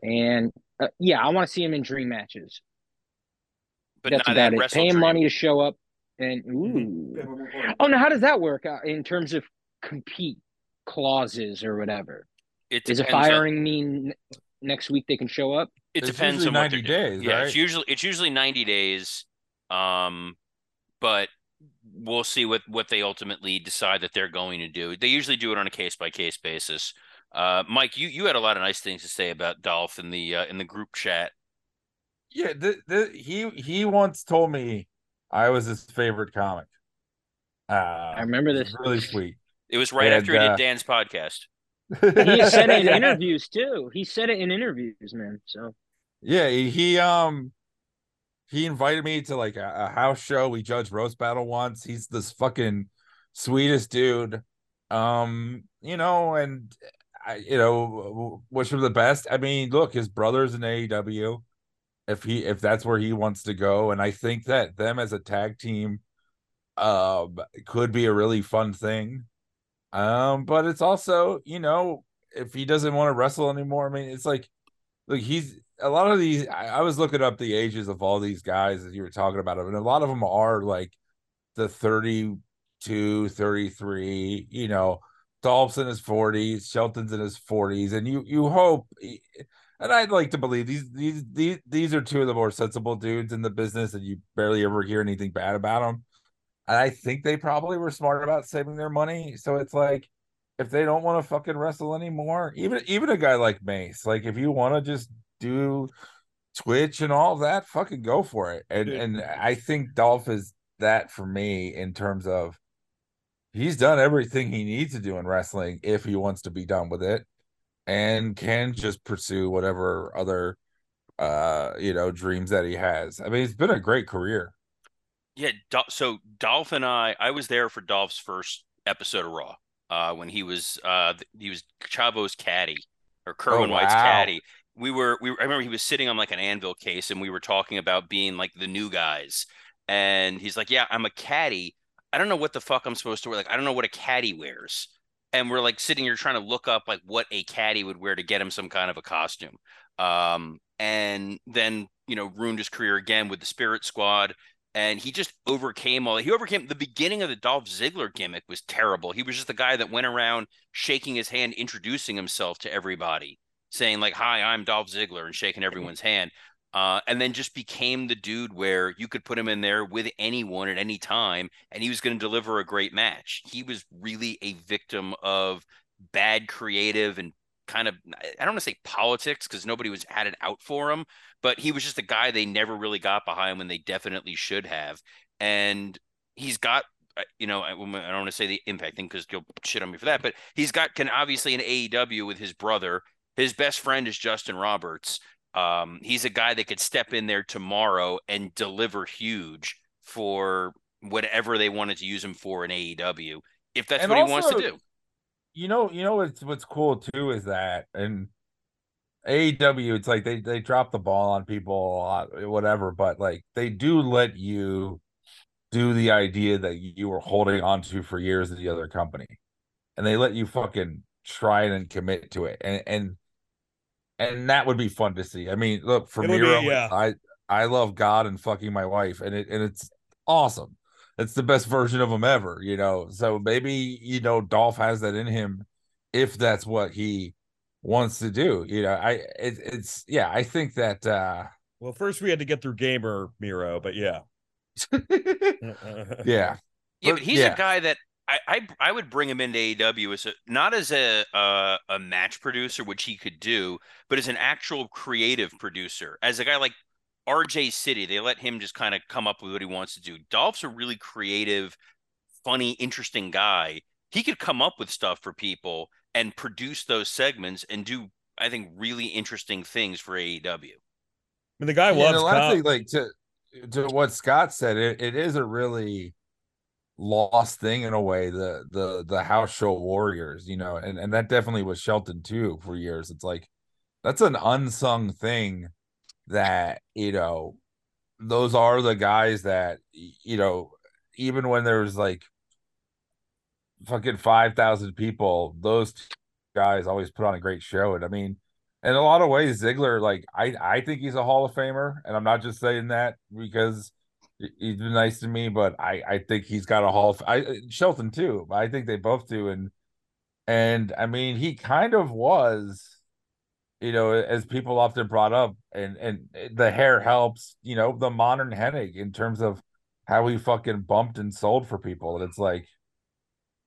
and uh, yeah, I want to see him in dream matches. But That's not about at it. Wrestle Pay him money to show up, and ooh. Oh, now how does that work uh, in terms of compete clauses or whatever? It Is a depends on- firing mean next week they can show up? It It's depends on what 90 they're doing. days, Yeah, right? it's usually it's usually 90 days. Um, but we'll see what what they ultimately decide that they're going to do. They usually do it on a case by case basis. Uh, Mike, you you had a lot of nice things to say about Dolph in the uh, in the group chat. Yeah, the, the, he he once told me I was his favorite comic. Uh, I remember this. Really sweet. It was right And, after he uh, did Dan's podcast. He said it in interviews too. He said it in interviews, man. So Yeah, he, he um he invited me to like a, a house show. We judged roast battle once. He's this fucking sweetest dude. Um, you know, and I you know, wish him the best. I mean, look, his brother's in AEW. If he if that's where he wants to go, and I think that them as a tag team um could be a really fun thing. Um, but it's also, you know, if he doesn't want to wrestle anymore, I mean, it's like look, he's a lot of these. I, I was looking up the ages of all these guys that you were talking about and a lot of them are like the 32, 33, you know, Dolph's in his 40s, Shelton's in his 40s, and you you hope and I'd like to believe these these these these are two of the more sensible dudes in the business, and you barely ever hear anything bad about them. And I think they probably were smart about saving their money. So it's like if they don't want to fucking wrestle anymore, even even a guy like Mace, like if you want to just do Twitch and all that, fucking go for it. And Dude. and I think Dolph is that for me in terms of he's done everything he needs to do in wrestling if he wants to be done with it and can just pursue whatever other uh you know dreams that he has. I mean, it's been a great career. Yeah, so Dolph and I, I was there for Dolph's first episode of Raw, uh, when he was uh, he was Chavo's caddy or Kerwin Oh, White's wow. caddy. We were we I remember he was sitting on like an anvil case and we were talking about being like the new guys. And he's like, "Yeah, I'm a caddy. I don't know what the fuck I'm supposed to wear. Like I don't know what a caddy wears." And we're like sitting here trying to look up like what a caddy would wear to get him some kind of a costume. Um and then, you know, ruined his career again with the Spirit Squad and he just overcame all he overcame the beginning of the Dolph Ziggler gimmick was terrible. He was just the guy that went around shaking his hand, introducing himself to everybody, saying like, "Hi, I'm Dolph Ziggler," and shaking everyone's hand. Uh, and then just became the dude where you could put him in there with anyone at any time, and he was going to deliver a great match. He was really a victim of bad creative and kind of I don't want to say politics because nobody was had it out for him, but he was just a guy they never really got behind when they definitely should have. And he's got, uh, you know, I, I don't want to say the impact thing because you'll shit on me for that, but he's got can obviously an AEW with his brother. His best friend is Justin Roberts. Um, he's a guy that could step in there tomorrow and deliver huge for whatever they wanted to use him for in AEW, if that's And what he wants to do. You know, you know what's what's cool too is that and AEW, it's like they they drop the ball on people a lot, whatever, but like they do let you do the idea that you were holding on to for years at the other company, and they let you fucking try and commit to it, and and and that would be fun to see. I mean, look for It be, yeah. I I love God and fucking my wife, and it and it's awesome. It's the best version of him ever, you know. So maybe you know Dolph has that in him, if that's what he wants to do. You know, I it, it's yeah. I think that uh Well, first we had to get through Gamer Miro, but yeah. yeah, Yeah, But- but he's yeah. a guy that I, I I would bring him into AEW as a not as a uh, a match producer, which he could do, but as an actual creative producer, as a guy like RJ City. They let him just kind of come up with what he wants to do. Dolph's a really creative, funny, interesting guy. He could come up with stuff for people and produce those segments and do, I think, really interesting things for AEW. I mean, the guy And loves the last com- thing, like to to what Scott said, it, it is a really lost thing in a way. The the the house show warriors, you know, and and that definitely was Shelton too for years. It's like that's an unsung thing that you know those are the guys that you know even when there's like fucking 5000 people those guys always put on a great show. And i mean in a lot of ways ziggler like i i think he's a hall of famer. And i'm not just saying that because he- he's been nice to me but i i think he's got a hall of i uh, shelton too. I think they both do. And and i mean he kind of was you know, as people often brought up, and and the hair helps, you know, the modern Hennig in terms of how he fucking bumped and sold for people. And it's like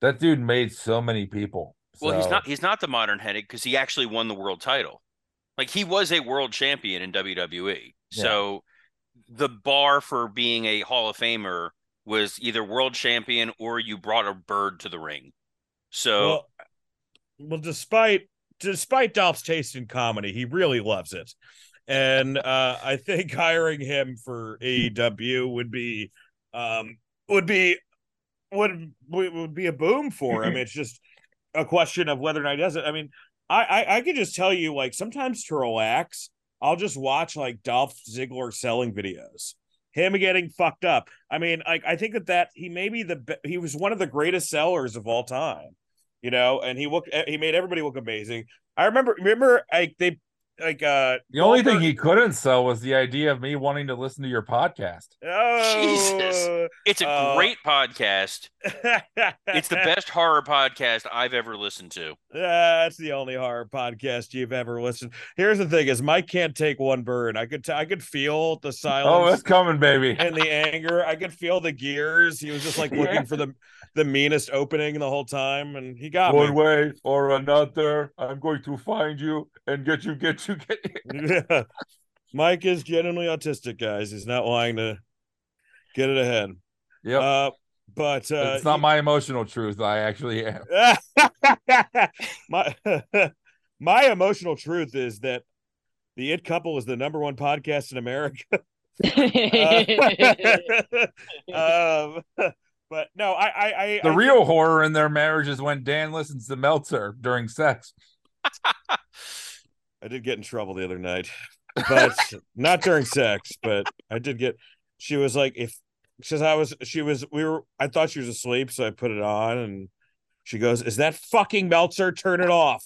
that dude made so many people. Well, he's not he's not the modern headache because he actually won the world title. Like he was a world champion in WWE. So the bar for being a Hall of Famer was either world champion or you brought a bird to the ring. So well, well, despite despite Dolph's taste in comedy, he really loves it, and uh, I think hiring him for AEW would be um, would be would would would be a boom for him. it's just a question of whether or not he does it. I mean, I, I I could just tell you, like sometimes to relax, I'll just watch like Dolph Ziggler selling videos. Him getting fucked up. I mean, like I think that that he may be the he was one of the greatest sellers of all time you know, and he looked he made everybody look amazing. I remember remember like they like uh The only thing he couldn't sell was the idea of me wanting to listen to your podcast. oh, Jesus. It's a Uh, great podcast. It's the best horror podcast I've ever listened to. That's the only horror podcast you've ever listened. Here's the thing: is Mike can't take one burn. I could, t- I could feel the silence. Oh, it's coming, baby. and the anger. I could feel the gears. He was just like looking Yeah. for the the meanest opening the whole time, and he got One me. way or another, I'm going to find you and get you, get you, get you. Yeah. Mike is genuinely autistic, guys. He's not lying to get it ahead. Yeah. Uh, but uh, it's not my emotional truth. I actually am. my my emotional truth is that the It Couple is the number one podcast in America. Uh, um, but no, I, I, I The I real horror in their marriage is when Dan listens to Meltzer during sex. I did get in trouble the other night, but not during sex. But I did get. She was like, if she says I was, she was, we were. I thought she was asleep, so I put it on, and she goes, "Is that fucking Meltzer? Turn it off."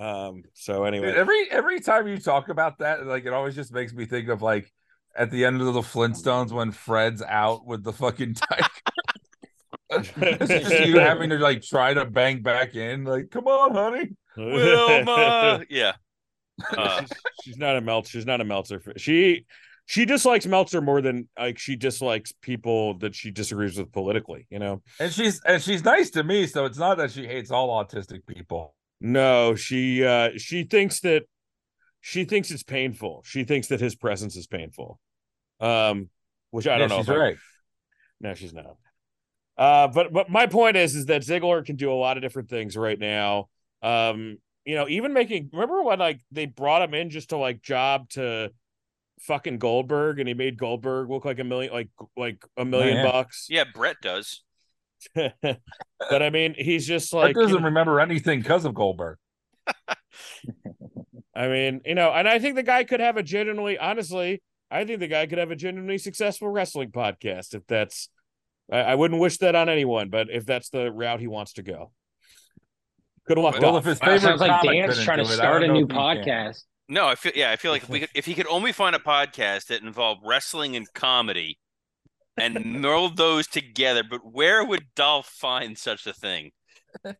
Um. So anyway, Dude, every every time you talk about that, like it always just makes me think of like at the end of the Flintstones when Fred's out with the fucking tiger. it's just you having to like try to bang back in. Like, come on, honey. Wilma. yeah. Uh, she's, she's not a Meltzer. She's not a Meltzer. fa- She she dislikes Meltzer more than like she dislikes people that she disagrees with politically. You know. And she's and she's nice to me, so it's not that she hates all autistic people. No, she uh she thinks that she thinks it's painful. She thinks that his presence is painful. Um, which I don't Yeah, know. She's if I- right. No, she's not. Uh, but but my point is is that Ziggler can do a lot of different things right now. Um, you know, even making remember when like they brought him in just to like job to fucking Goldberg and he made Goldberg look like a million like like a million yeah. bucks. yeah, Brett does. but I mean, he's just Like, like doesn't you know- remember anything because of Goldberg. I mean, you know, and I think the guy could have a genuinely, honestly, I think the guy could have a genuinely successful wrestling podcast if that's. I, I wouldn't wish that on anyone, but if that's the route he wants to go, good luck. Well, Dolph. if his Wow, favorite sounds like comic Dan's trying to into it, I start a new if can. podcast. No, I feel yeah, I feel like if we could if he could only find a podcast that involved wrestling and comedy and meld those together, but where would Dolph find such a thing?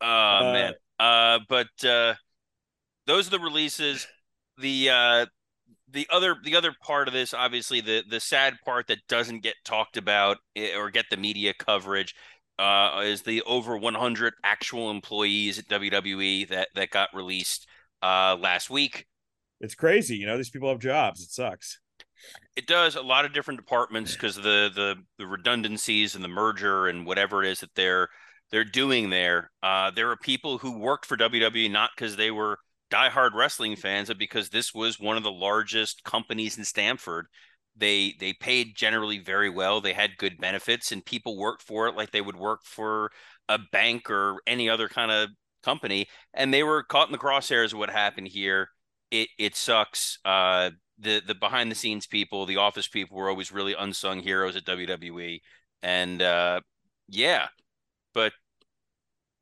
Oh man. Uh but uh those are the releases. The uh the other the other part of this, obviously the the sad part that doesn't get talked about eh, or get the media coverage uh is the over 100 actual employees at WWE that that got released uh last week. it's crazy, you know. These people have jobs. It sucks. It does a lot of different departments because the the the redundancies and the merger and whatever it is that they're they're doing there. Uh, there are people who worked for WWE not because they were diehard wrestling fans, but because this was one of the largest companies in Stamford. They they paid generally very well. They had good benefits, and people worked for it like they would work for a bank or any other kind of company. And they were caught in the crosshairs of what happened here. It it sucks. Uh, the the behind the scenes people, the office people were always really unsung heroes at WWE. And uh yeah. But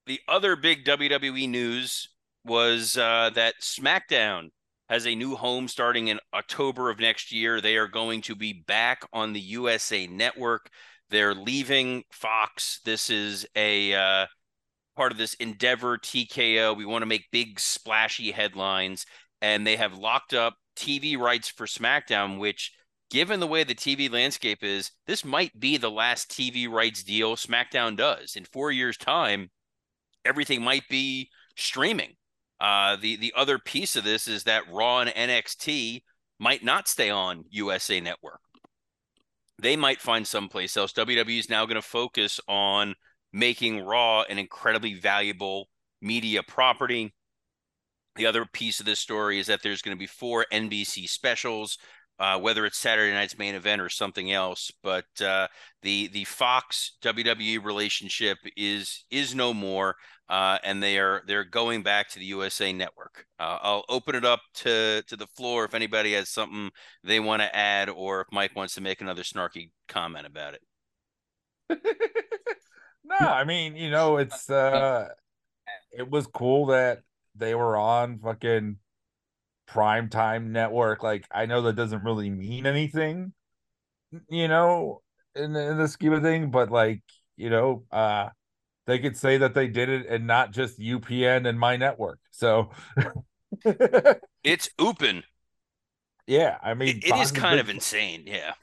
the other big WWE news was uh that SmackDown has a new home starting in October of next year. They are going to be back on the USA network. They're leaving Fox. This is a uh part of this Endeavor TKO. We want to make big splashy headlines and they have locked up TV rights for SmackDown, which, given the way the TV landscape is, this might be the last TV rights deal SmackDown does. In four years' time, everything might be streaming. Uh, the the other piece of this is that Raw and NXT might not stay on USA Network. They might find someplace else. WWE is now going to focus on making Raw an incredibly valuable media property. The other piece of this story is that there's going to be four NBC specials, uh, whether it's Saturday night's main event or something else. But uh, the the Fox WWE relationship is is no more, uh, and they are they're going back to the USA Network. Uh, I'll open it up to to the floor if anybody has something they want to add, or if Mike wants to make another snarky comment about it. no, I mean, you know, it's uh it was cool that they were on fucking prime time network. Like I know that doesn't really mean anything, you know, in the, in the scheme of thing, but like you know, uh, they could say that they did it and not just UPN and my network. So It's open. yeah, I mean, It, it is kind of insane. Yeah.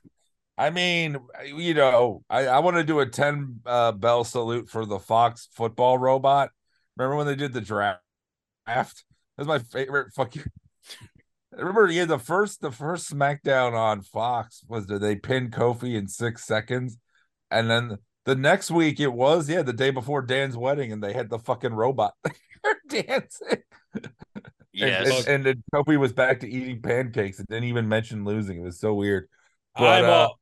I mean, you know, I, I want to do a 10 uh, bell salute for the Fox football robot. Remember when they did the draft? That's my favorite fucking. Remember yeah, the first the first SmackDown on Fox was that they pinned Kofi in six seconds, and then the next week it was yeah the day before Dan's wedding, and they had the fucking robot dancing. And- Yes. and, and, then Kofi was back to eating pancakes and didn't even mention losing. It was so weird. But, I'm uh, all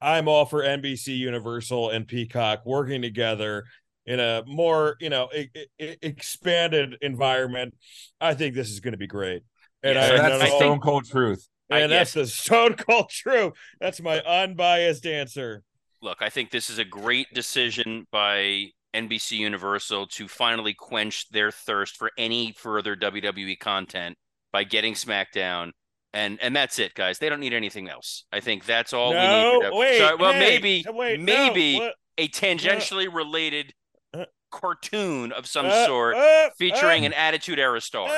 I'm all for NBC Universal and Peacock working together in a more, you know, e- e- expanded environment. I think this is going to be great. And Yes, I, and that's I the stone cold truth. I- and that's the stone cold true. That's my unbiased answer. Look, I think this is a great decision by NBC Universal to finally quench their thirst for any further WWE content by getting SmackDown. And and that's it, guys. They don't need anything else. I think that's all we need. no, wait, Sorry, well, hey, maybe wait, maybe what? a tangentially related Uh, cartoon of some Uh, sort uh, featuring uh, an Attitude Era star.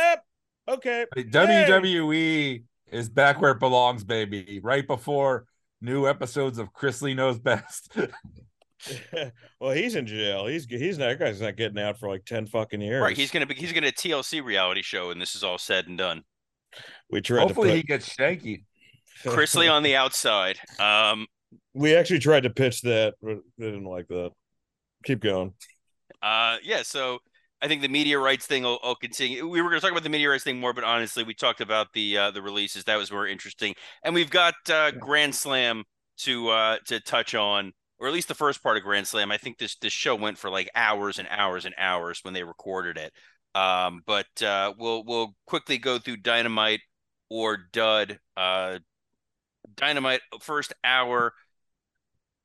Okay. WWE is back where it belongs, baby. Right before new episodes of Chrisley Knows Best. well, he's in jail. He's he's not that guy's not getting out for like ten fucking years. Right, he's gonna be he's gonna TLC reality show, and this is all said and done. we tried Hopefully to he gets shanky. Chrisley on the outside. Um, we actually tried to pitch that, but they didn't like that. Keep going. Uh, yeah. So I think the media rights thing will, will continue. We were going to talk about the media rights thing more, but honestly, we talked about the uh, the releases. That was more interesting, and we've got uh, Grand Slam to uh, to touch on, or at least the first part of Grand Slam. I think this this show went for like hours and hours and hours when they recorded it. Um, but uh, we'll we'll quickly go through Dynamite or Dud. Uh, Dynamite first hour.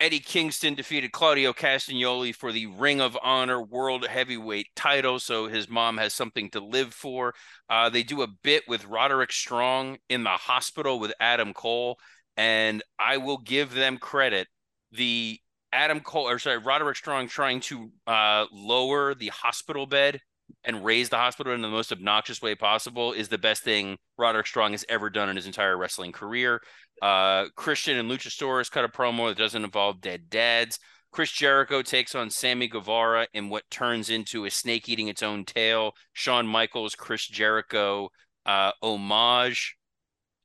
Eddie Kingston defeated Claudio Castagnoli for the Ring of Honor World Heavyweight title, so his mom has something to live for. Uh, they do a bit with Roderick Strong in the hospital with Adam Cole, and I will give them credit. The Adam Cole, or sorry, Roderick Strong trying to uh, lower the hospital bed and raise the hospital in the most obnoxious way possible is the best thing Roderick Strong has ever done in his entire wrestling career. Uh, Christian and Luchasaurus cut a promo that doesn't involve dead dads. Chris Jericho takes on Sammy Guevara in what turns into a snake eating its own tail. Shawn Michaels, Chris Jericho uh, homage.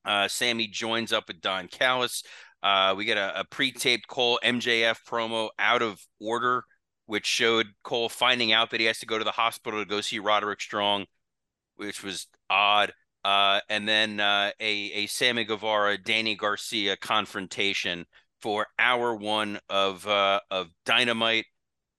Uh, Sammy joins up with Don Callis. Uh, we get a, a pre-taped Cole MJF promo out of order, which showed Cole finding out that he has to go to the hospital to go see Roderick Strong, which was odd. Uh, and then uh, a a Sammy Guevara Danny Garcia confrontation for hour one of uh, of Dynamite.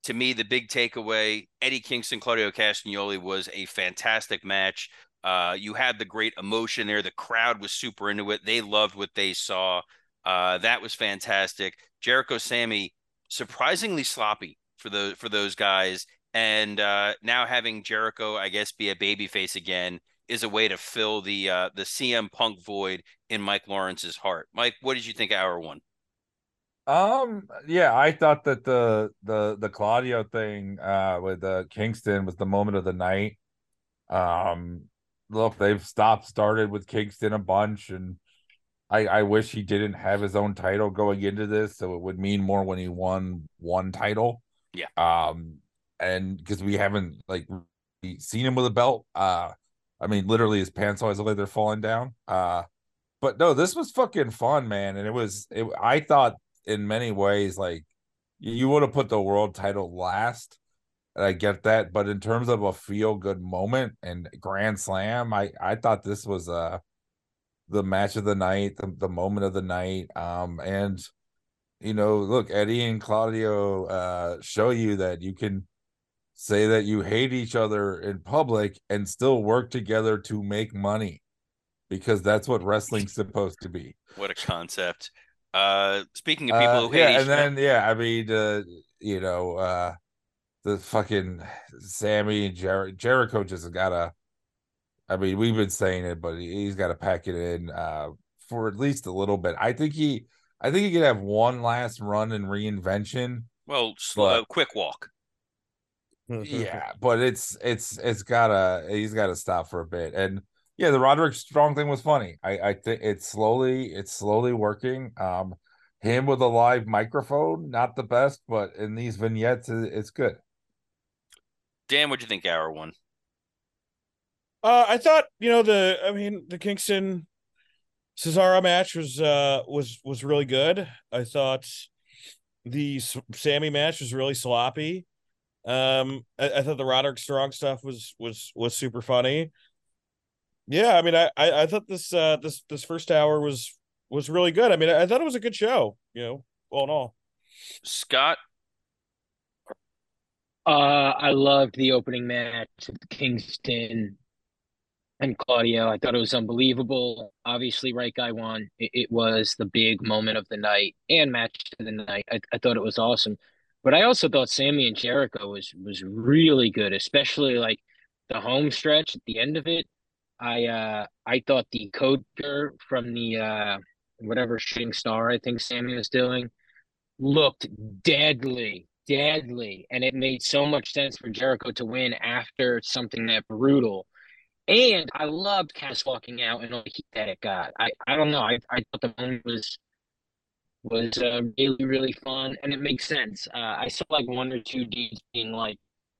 To me, the big takeaway: Eddie Kingston, Claudio Castagnoli was a fantastic match. Uh, you had the great emotion there. The crowd was super into it. They loved what they saw. Uh, that was fantastic. Jericho, Sammy, surprisingly sloppy for the for those guys. And uh, now having Jericho, I guess, be a babyface again is a way to fill the uh, the CM Punk void in Mike Lawrence's heart. Mike, what did you think of hour one? Um, yeah, I thought that the the the Claudio thing uh with uh, Kingston was the moment of the night. Um, look, they've stopped started with Kingston a bunch, and I I wish he didn't have his own title going into this, so it would mean more when he won one title. Yeah. Um, and because we haven't like seen him with a belt, uh, I mean, literally his pants always look like they're falling down. Uh, but no, this was fucking fun, man, and it was. It, I thought in many ways like you would have put the world title last and i get that but in terms of a feel good moment and grand slam i i thought this was uh the match of the night the, the moment of the night um and you know look eddie and claudio uh show you that you can say that you hate each other in public and still work together to make money because that's what wrestling's supposed to be What a concept. Uh, speaking of people uh, who hate yeah, and then yeah, I mean, uh, you know, uh, the fucking Sammy and Jer- Jericho just gotta. I mean, we've been saying it, but he's got to pack it in uh, for at least a little bit. I think he, I think he could have one last run in reinvention. Well, slow, But- uh, quick walk. Yeah, but it's it's it's gotta he's got to stop for a bit. And yeah, the Roderick Strong thing was funny. I I think it's slowly it's slowly working. Um, him with a live microphone, not the best, but in these vignettes, it- it's good. Dan, what'd you think? Hour one. Uh, I thought you know the I mean the Kingston Cesaro match was uh was was really good. I thought the Sammy match was really sloppy. Um, I, I thought the Roderick Strong stuff was was was super funny. Yeah, I mean, I I, I thought this uh this this first hour was was really good. I mean, I, I thought it was a good show. You know, all in all. Scott, Uh, I loved the opening match of Kingston and Claudio. I thought it was unbelievable. Obviously, right guy won. It, it was the big moment of the night and match of the night. I, I thought it was awesome. But I also thought Sammy and Jericho was was really good, especially like the home stretch at the end of it. I uh I thought the coder from the uh whatever shooting star I think Sammy was doing looked deadly, deadly, and it made so much sense for Jericho to win after something that brutal. And I loved Cass walking out and all the heat that it got. I, I don't know. I, I thought the moment was was uh, really really fun, and it makes sense. Uh, I saw like one or two dudes being like,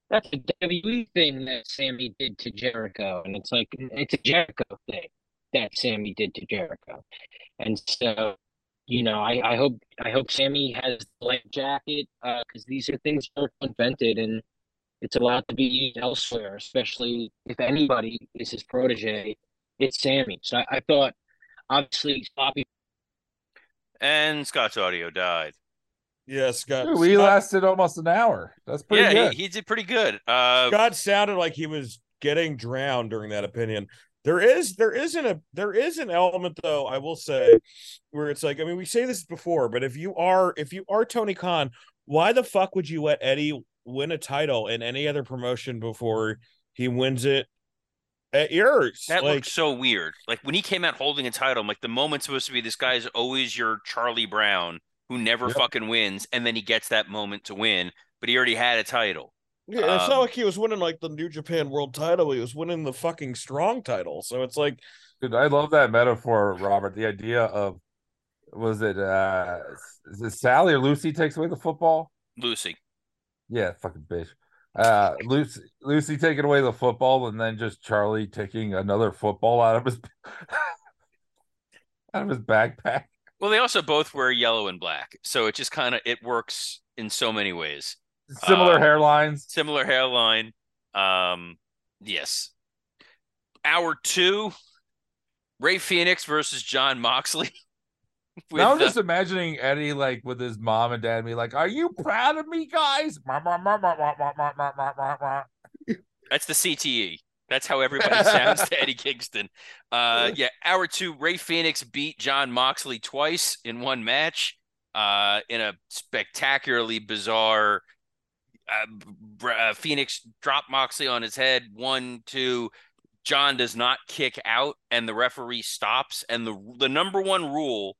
"That's a WWE thing that Sammy did to Jericho," and it's like it's a Jericho thing that Sammy did to Jericho, and so you know, I, I hope I hope Sammy has the life jacket because these are things that are invented and it's allowed to be used elsewhere, especially if anybody is his protege, it's Sammy. So I, I thought obviously sloppy and Scott's audio died. Yeah, Scott. Dude, we Scott, lasted almost an hour. That's pretty yeah, good. he, he did pretty good. Uh, Scott sounded like he was getting drowned during that opinion. There is there isn't a there is an element though, I will say, where it's like, I mean, we say this before, but if you are if you are Tony Khan, why the fuck would you let Eddie win a title in any other promotion before he wins it at yours? that like looked so weird. Like when he came out holding a title, I'm like the moment's supposed to be this guy's always your Charlie Brown who never Yep. fucking wins, and then he gets that moment to win, but he already had a title. yeah, it's um, not like he was winning like the New Japan World title, he was winning the fucking strong title. So it's like Dude, I love that metaphor, Robert. The idea of was it uh is it Sally or Lucy takes away the football? Lucy. Yeah, fucking bitch. Uh Lucy Lucy taking away the football and then just Charlie taking another football out of his out of his backpack. Well, they also both wear yellow and black, so it just kind of it works in so many ways. Similar Uh, hairlines. Similar hairline. Um, yes. Hour two, Rey Fenix versus Jon Moxley. Now I'm just imagining Eddie like with his mom and dad be like, Are you proud of me, guys? That's the CTE. That's how everybody sounds to Eddie Kingston. Uh, yeah, hour two, Rey Fenix beat Jon Moxley twice in one match. Uh, in a spectacularly bizarre. Uh, uh, Fenix dropped Moxley on his head. One, two. Jon does not kick out, and the referee stops. And the the number one rule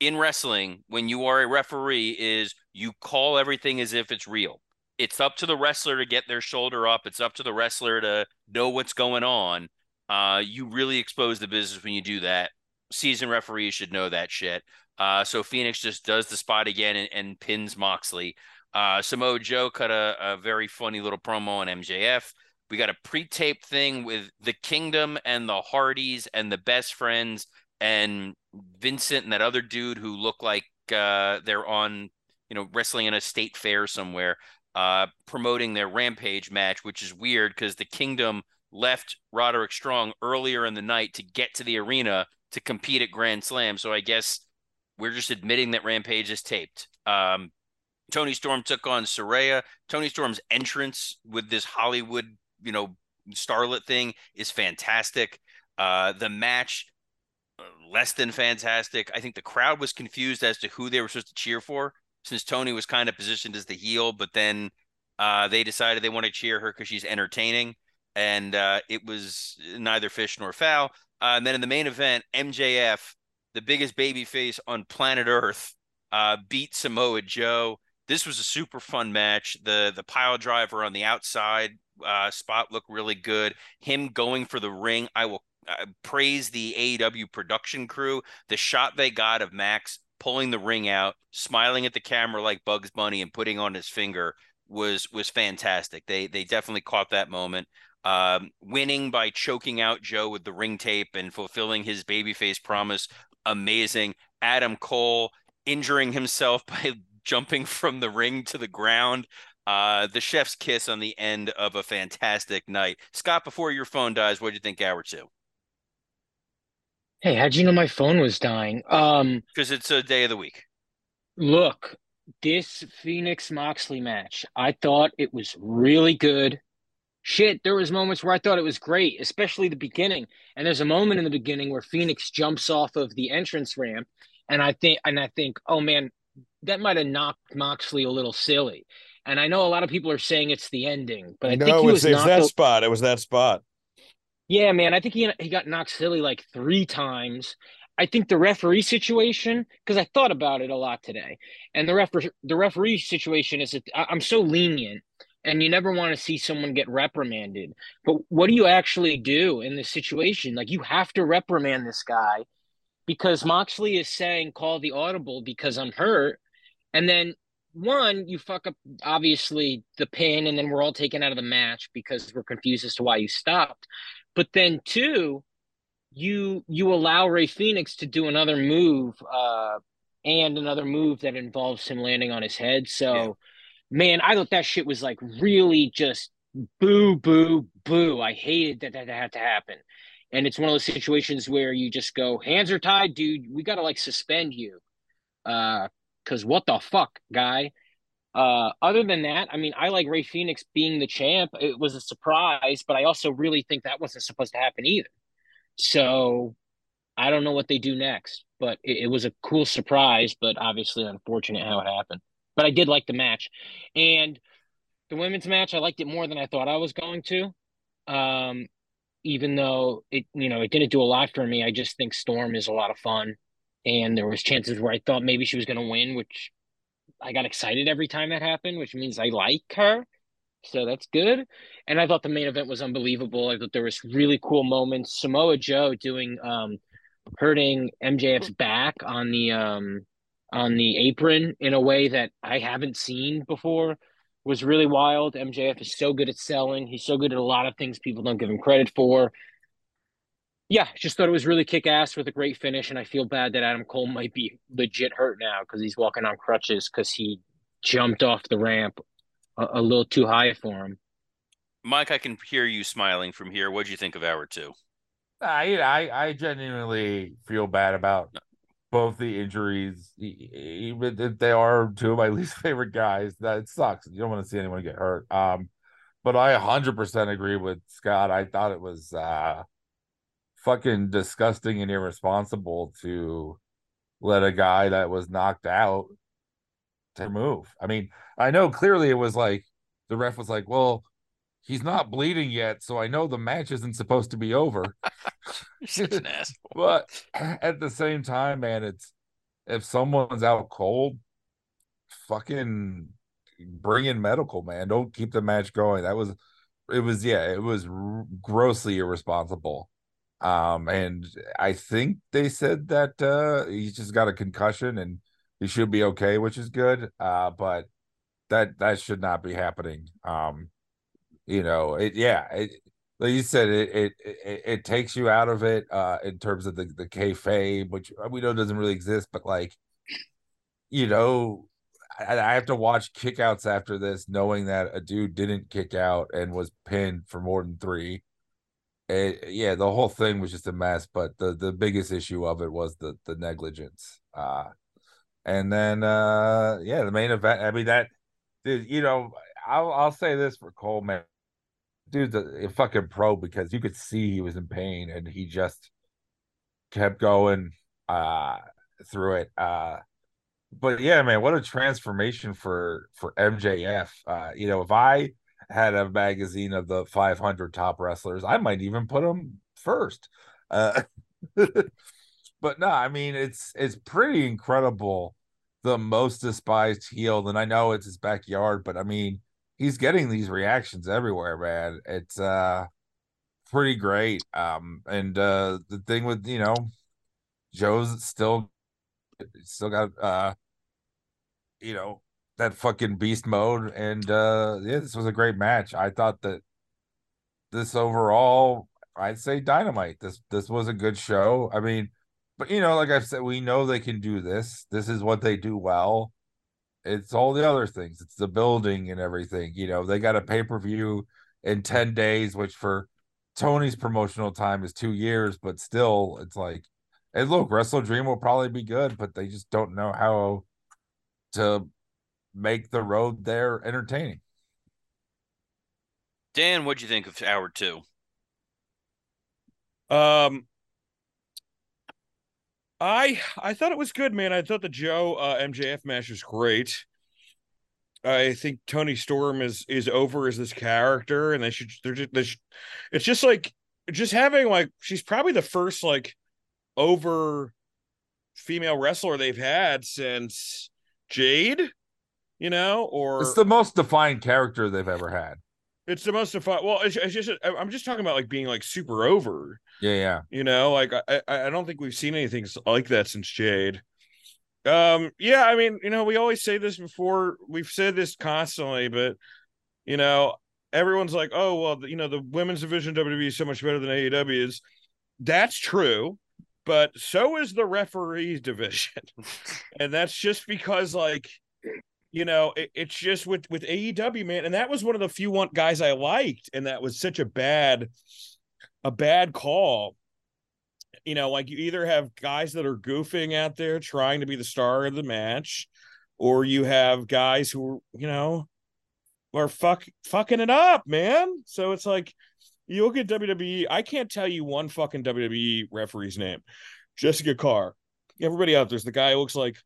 in wrestling when you are a referee is you call everything as if it's real it's up to the wrestler to get their shoulder up. It's up to the wrestler to know what's going on. Uh, you really expose the business when you do that. Seasoned referees should know that shit. Uh, so Fenix just does the spot again and, and pins Moxley. Uh, Samoa Joe cut a, a very funny little promo on MJF. We got a pre-taped thing with the Kingdom and the Hardys and the Best Friends and Vincent and that other dude who look like uh, they're on, you know, wrestling in a state fair somewhere uh, promoting their Rampage match, which is weird because the Kingdom left Roderick Strong earlier in the night to get to the arena to compete at Grand Slam. So I guess we're just admitting that Rampage is taped. Um, Toni Storm took on Saraya. Toni Storm's entrance with this Hollywood, you know, starlet thing is fantastic. Uh, the match, less than fantastic. I think the crowd was confused as to who they were supposed to cheer for since Toni was kind of positioned as the heel, but then Uh, they decided they want to cheer her because she's entertaining, and uh, it was neither fish nor fowl. Uh, and then in the main event, MJF, the biggest baby face on planet Earth, uh, beat Samoa Joe. This was a super fun match. The the pile driver on the outside uh, spot looked really good. Him going for the ring, I will uh, praise the AEW production crew. The shot they got of Max pulling the ring out, smiling at the camera like Bugs Bunny, and putting on his finger was was fantastic. They they definitely caught that moment. Um, winning by choking out Joe with the ring tape and fulfilling his babyface promise, amazing. Adam Cole injuring himself by jumping from the ring to the ground. Uh, the chef's kiss on the end of a fantastic night. Scott, before your phone dies, what do you think, hour two? Hey, how'd you know my phone was dying? Um, Because it's a day of the week. look, this Fenix Moxley match, I thought it was really good. Shit, there was moments where I thought it was great, especially the beginning. And there's a moment in the beginning where Fenix jumps off of the entrance ramp, and I think, and I think, oh man, that might have knocked Moxley a little silly. And I know a lot of people are saying it's the ending, but I think no, he it's, was it's knocked. that a- spot. It was that spot. Yeah, man, I think he he got knocked silly like three times. I think the referee situation, because I thought about it a lot today, and the refer the referee situation is that I'm so lenient, and you never want to see someone get reprimanded. But what do you actually do in this situation? Like you have to reprimand this guy because Moxley is saying call the audible because I'm hurt, and then one you fuck up obviously the pin, and then we're all taken out of the match because we're confused as to why you stopped. But then two, you you allow Rey Fenix to do another move, uh, and another move that involves him landing on his head. So, Yeah. man, I thought that shit was like really just boo, boo, boo. I hated that that had to happen. And it's one of those situations where you just go, hands are tied, dude. We gotta like suspend you. Uh, cause what the fuck, guy? Uh, other than that, I mean, I like Rey Fenix being the champ. It was a surprise, but I also really think that wasn't supposed to happen either. So I don't know what they do next, but it, it was a cool surprise, but obviously unfortunate how it happened. But I did like the match. And the women's match, I liked it more than I thought I was going to. Um, even though it, you know, it didn't do a lot for me. I just think Storm is a lot of fun. And there was chances where I thought maybe she was going to win, which I got excited every time that happened, which means I like her. So that's good. And I thought the main event was unbelievable. I thought there was really cool moments. Samoa Joe doing um hurting MJF's back on the um on the apron in a way that I haven't seen before was really wild. MJF is so good at selling. He's so good at a lot of things people don't give him credit for. Yeah, just thought it was really kick ass with a great finish, and I feel bad that Adam Cole might be legit hurt now because he's walking on crutches because he jumped off the ramp a, a little too high for him. Mike, I can hear you smiling from here. What'd you think of hour two? I, I I genuinely feel bad about both the injuries, even if they are two of my least favorite guys. That sucks. You don't want to see anyone get hurt. Um, but I 100% agree with Scott. I thought it was uh fucking disgusting and irresponsible to let a guy that was knocked out to move. I mean, I know clearly it was like the ref was like, well, he's not bleeding yet, so I know the match isn't supposed to be over. You're such an asshole. But at the same time, man, it's if someone's out cold, fucking bring in medical, man. Don't keep the match going. That was, it was, yeah, it was grossly irresponsible. Um, and I think they said that uh he's just got a concussion and he should be okay, which is good. Uh, but that that should not be happening. Um, you know, it yeah, it like you said, it it it, it takes you out of it uh in terms of the the kayfabe, which we know doesn't really exist, but like you know, I, I have to watch kickouts after this, knowing that a dude didn't kick out and was pinned for more than three. It, yeah, the whole thing was just a mess, but the the biggest issue of it was the the negligence. Uh and then uh yeah, the main event. I mean that dude, you know, I'll I'll say this for Coleman. Dude's a, a fucking pro because you could see he was in pain and he just kept going uh through it. Uh but yeah, man, what a transformation for for MJF. Uh, you know, if I had a magazine of the 500 top wrestlers, I might even put him first. Uh, but no, I mean it's it's pretty incredible. The most despised heel, and I know it's his backyard, but I mean he's getting these reactions everywhere, man. It's uh pretty great. Um, and uh the thing with you know Joe's still still got uh you know that fucking beast mode and uh yeah this was a great match. I thought that this overall i'd say dynamite. This this was a good show. I mean but you know like i've said we know they can do this. This is what they do well. It's all the other things. It's the building and everything you know. They got a pay-per-view in 10 days which for tony's promotional time is two years but still it's like and look wrestle dream will probably be good but they just don't know how to make the road there entertaining. Dan, what'd you think of hour two? Um, I I thought it was good, man. I thought the Joe uh, MJF match was great. I think Toni Storm is is over as this character, and they should they're just they should, it's just like just having like she's probably the first like over female wrestler they've had since Jade, you know, or it's the most defined character they've ever had. It's the most defined. Well, it's, it's just I'm just talking about like being like super over. Yeah, yeah. You know, like I I don't think we've seen anything like that since Jade. Um, yeah, I mean, you know, we always say this before. We've said this constantly, but you know, everyone's like, oh well, you know, the women's division WWE is so much better than AEW is. That's true but so is the referees division and that's just because like you know it, it's just with with aew man and that was one of the few one guys i liked and that was such a bad a bad call you know like you either have guys that are goofing out there trying to be the star of the match or you have guys who you know are fuck fucking it up man so it's like you look at WWE, I can't tell you one fucking WWE referee's name. Jessica Carr. Everybody out there's the guy who looks like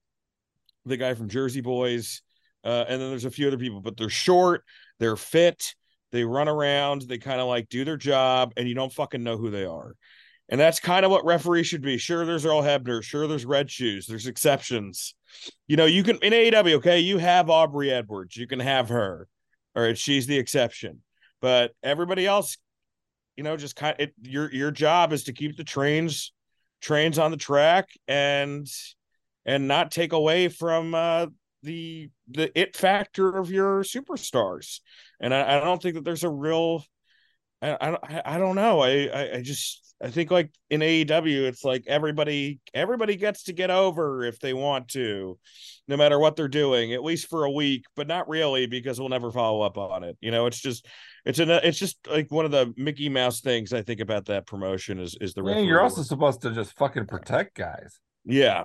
the guy from Jersey Boys. Uh, and then there's a few other people, but they're short, they're fit, they run around, they kind of like do their job, and you don't fucking know who they are. And that's kind of what referees should be. Sure, there's Earl Hebner. Sure, there's Red Shoes. There's exceptions. You know, you can in AEW, okay, you have Aubrey Edwards. You can have her. All right, she's the exception. But everybody else you know, just kind of it, your your job is to keep the trains trains on the track and and not take away from uh, the the it factor of your superstars. And I, I don't think that there's a real I I, I don't know. I, I I just I think like in AEW, it's like everybody everybody gets to get over if they want to, no matter what they're doing, at least for a week, but not really because we'll never follow up on it. You know, it's just it's an it's just like one of the Mickey Mouse things I think about that promotion is is the yeah, you're also supposed to just fucking protect guys. Yeah.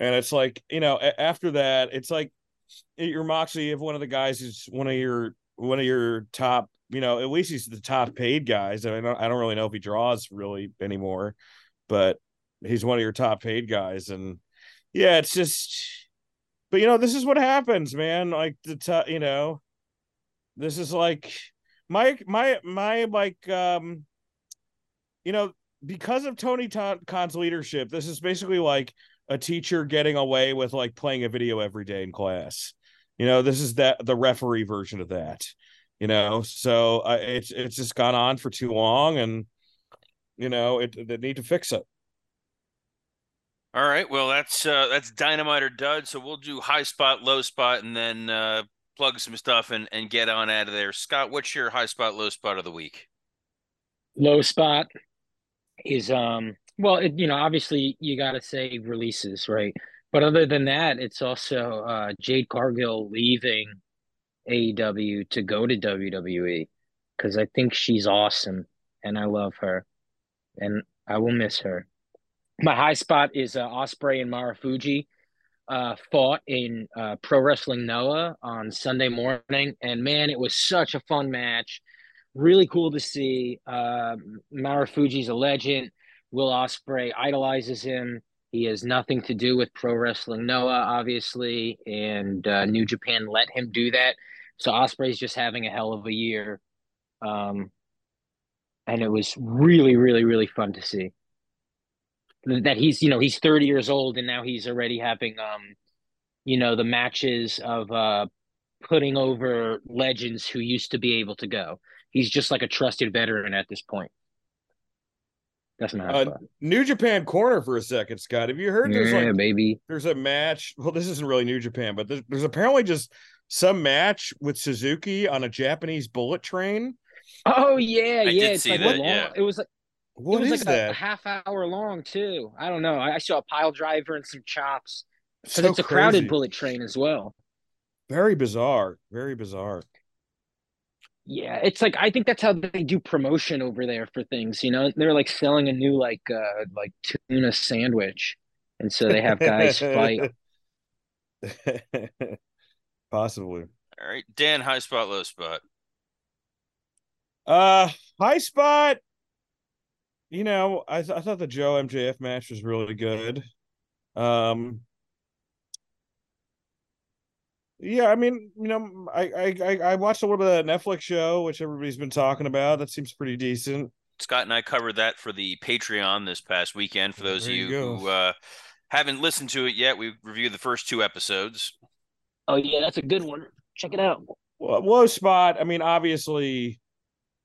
And it's like, you know, after that, it's like your Moxley if one of the guys is one of your one of your top, you know, at least he's the top paid guys. And I don't I don't really know if he draws really anymore, but he's one of your top paid guys. And yeah, it's just but you know, this is what happens, man. Like the top, you know, this is like my my my like um you know because of Tony Khan's leadership, this is basically like a teacher getting away with like playing a video every day in class. You know, this is that the referee version of that. You know, so uh, it's it's just gone on for too long, and you know it they need to fix it. All right, well that's uh, that's dynamite or dud. So we'll do high spot, low spot, and then uh, plug some stuff and, and get on out of there. Scott, what's your high spot, low spot of the week? Low spot is um well, it, you know, obviously you got to say releases, right? But other than that, it's also uh, Jade Cargill leaving AEW to go to WWE because I think she's awesome and I love her and I will miss her. My high spot is uh, Ospreay and Marufuji uh, fought in uh, Pro Wrestling Noah on Sunday morning, and man, it was such a fun match. Really cool to see. Uh, Marufuji's a legend. Will Ospreay idolizes him. He has nothing to do with Pro Wrestling Noah, obviously, and uh, New Japan let him do that. So Ospreay's just having a hell of a year, um, and it was really, really, really fun to see that he's you know he's 30 years old and now he's already having um you know the matches of uh putting over legends who used to be able to go he's just like a trusted veteran at this point that's not uh, New Japan corner for a second, Scott. Have you heard? There's yeah, like baby. there's a match. Well, this isn't really New Japan, but there's, there's apparently just some match with Suzuki on a Japanese bullet train. Oh yeah, I yeah. did It's see like that, long, yeah. it was like What it was is like that? A, half hour long too. I don't know. I, I saw a pile driver and some chops because So it's a crowded bullet train as well. Very bizarre. Very bizarre. Yeah, it's like I think that's how they do promotion over there for things. You know, they're like selling a new like uh like tuna sandwich, and so they have guys fight. Possibly. All right, Dan, high spot, low spot. Uh, high spot. You know, I th- I thought the Joe MJF match was really good. Um. Yeah, I mean, you know, I I I- I watched a little bit of that Netflix show, which everybody's been talking about. That seems pretty decent. Scott and I covered that for the Patreon this past weekend. For those There of you you who uh, haven't listened to it yet, we reviewed the first two episodes. Oh yeah, that's a good one. Check it out. Well, low spot. I mean, obviously,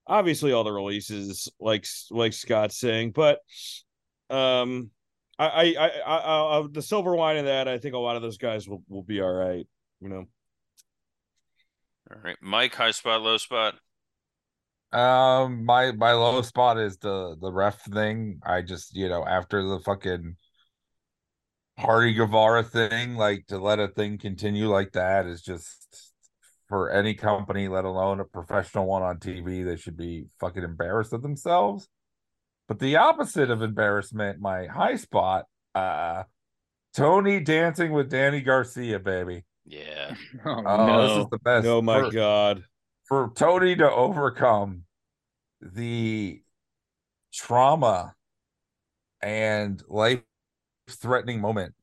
obviously, all the releases, like like Scott's saying, but um, I I I, I, I the silver line of that, I think a lot of those guys will will be all right. You know. All right, Mike, high spot, low spot. Um, my my low spot is the the ref thing. I just you know after the fucking Hardy Guevara thing, like to let a thing continue like that is just for any company, let alone a professional one on TV, they should be fucking embarrassed of themselves. But the opposite of embarrassment, my high spot, uh Tony dancing with Danny Garcia, baby. Yeah, Oh, Oh, no. this is the best. Oh my for- god. for Tony to overcome the trauma and life threatening moment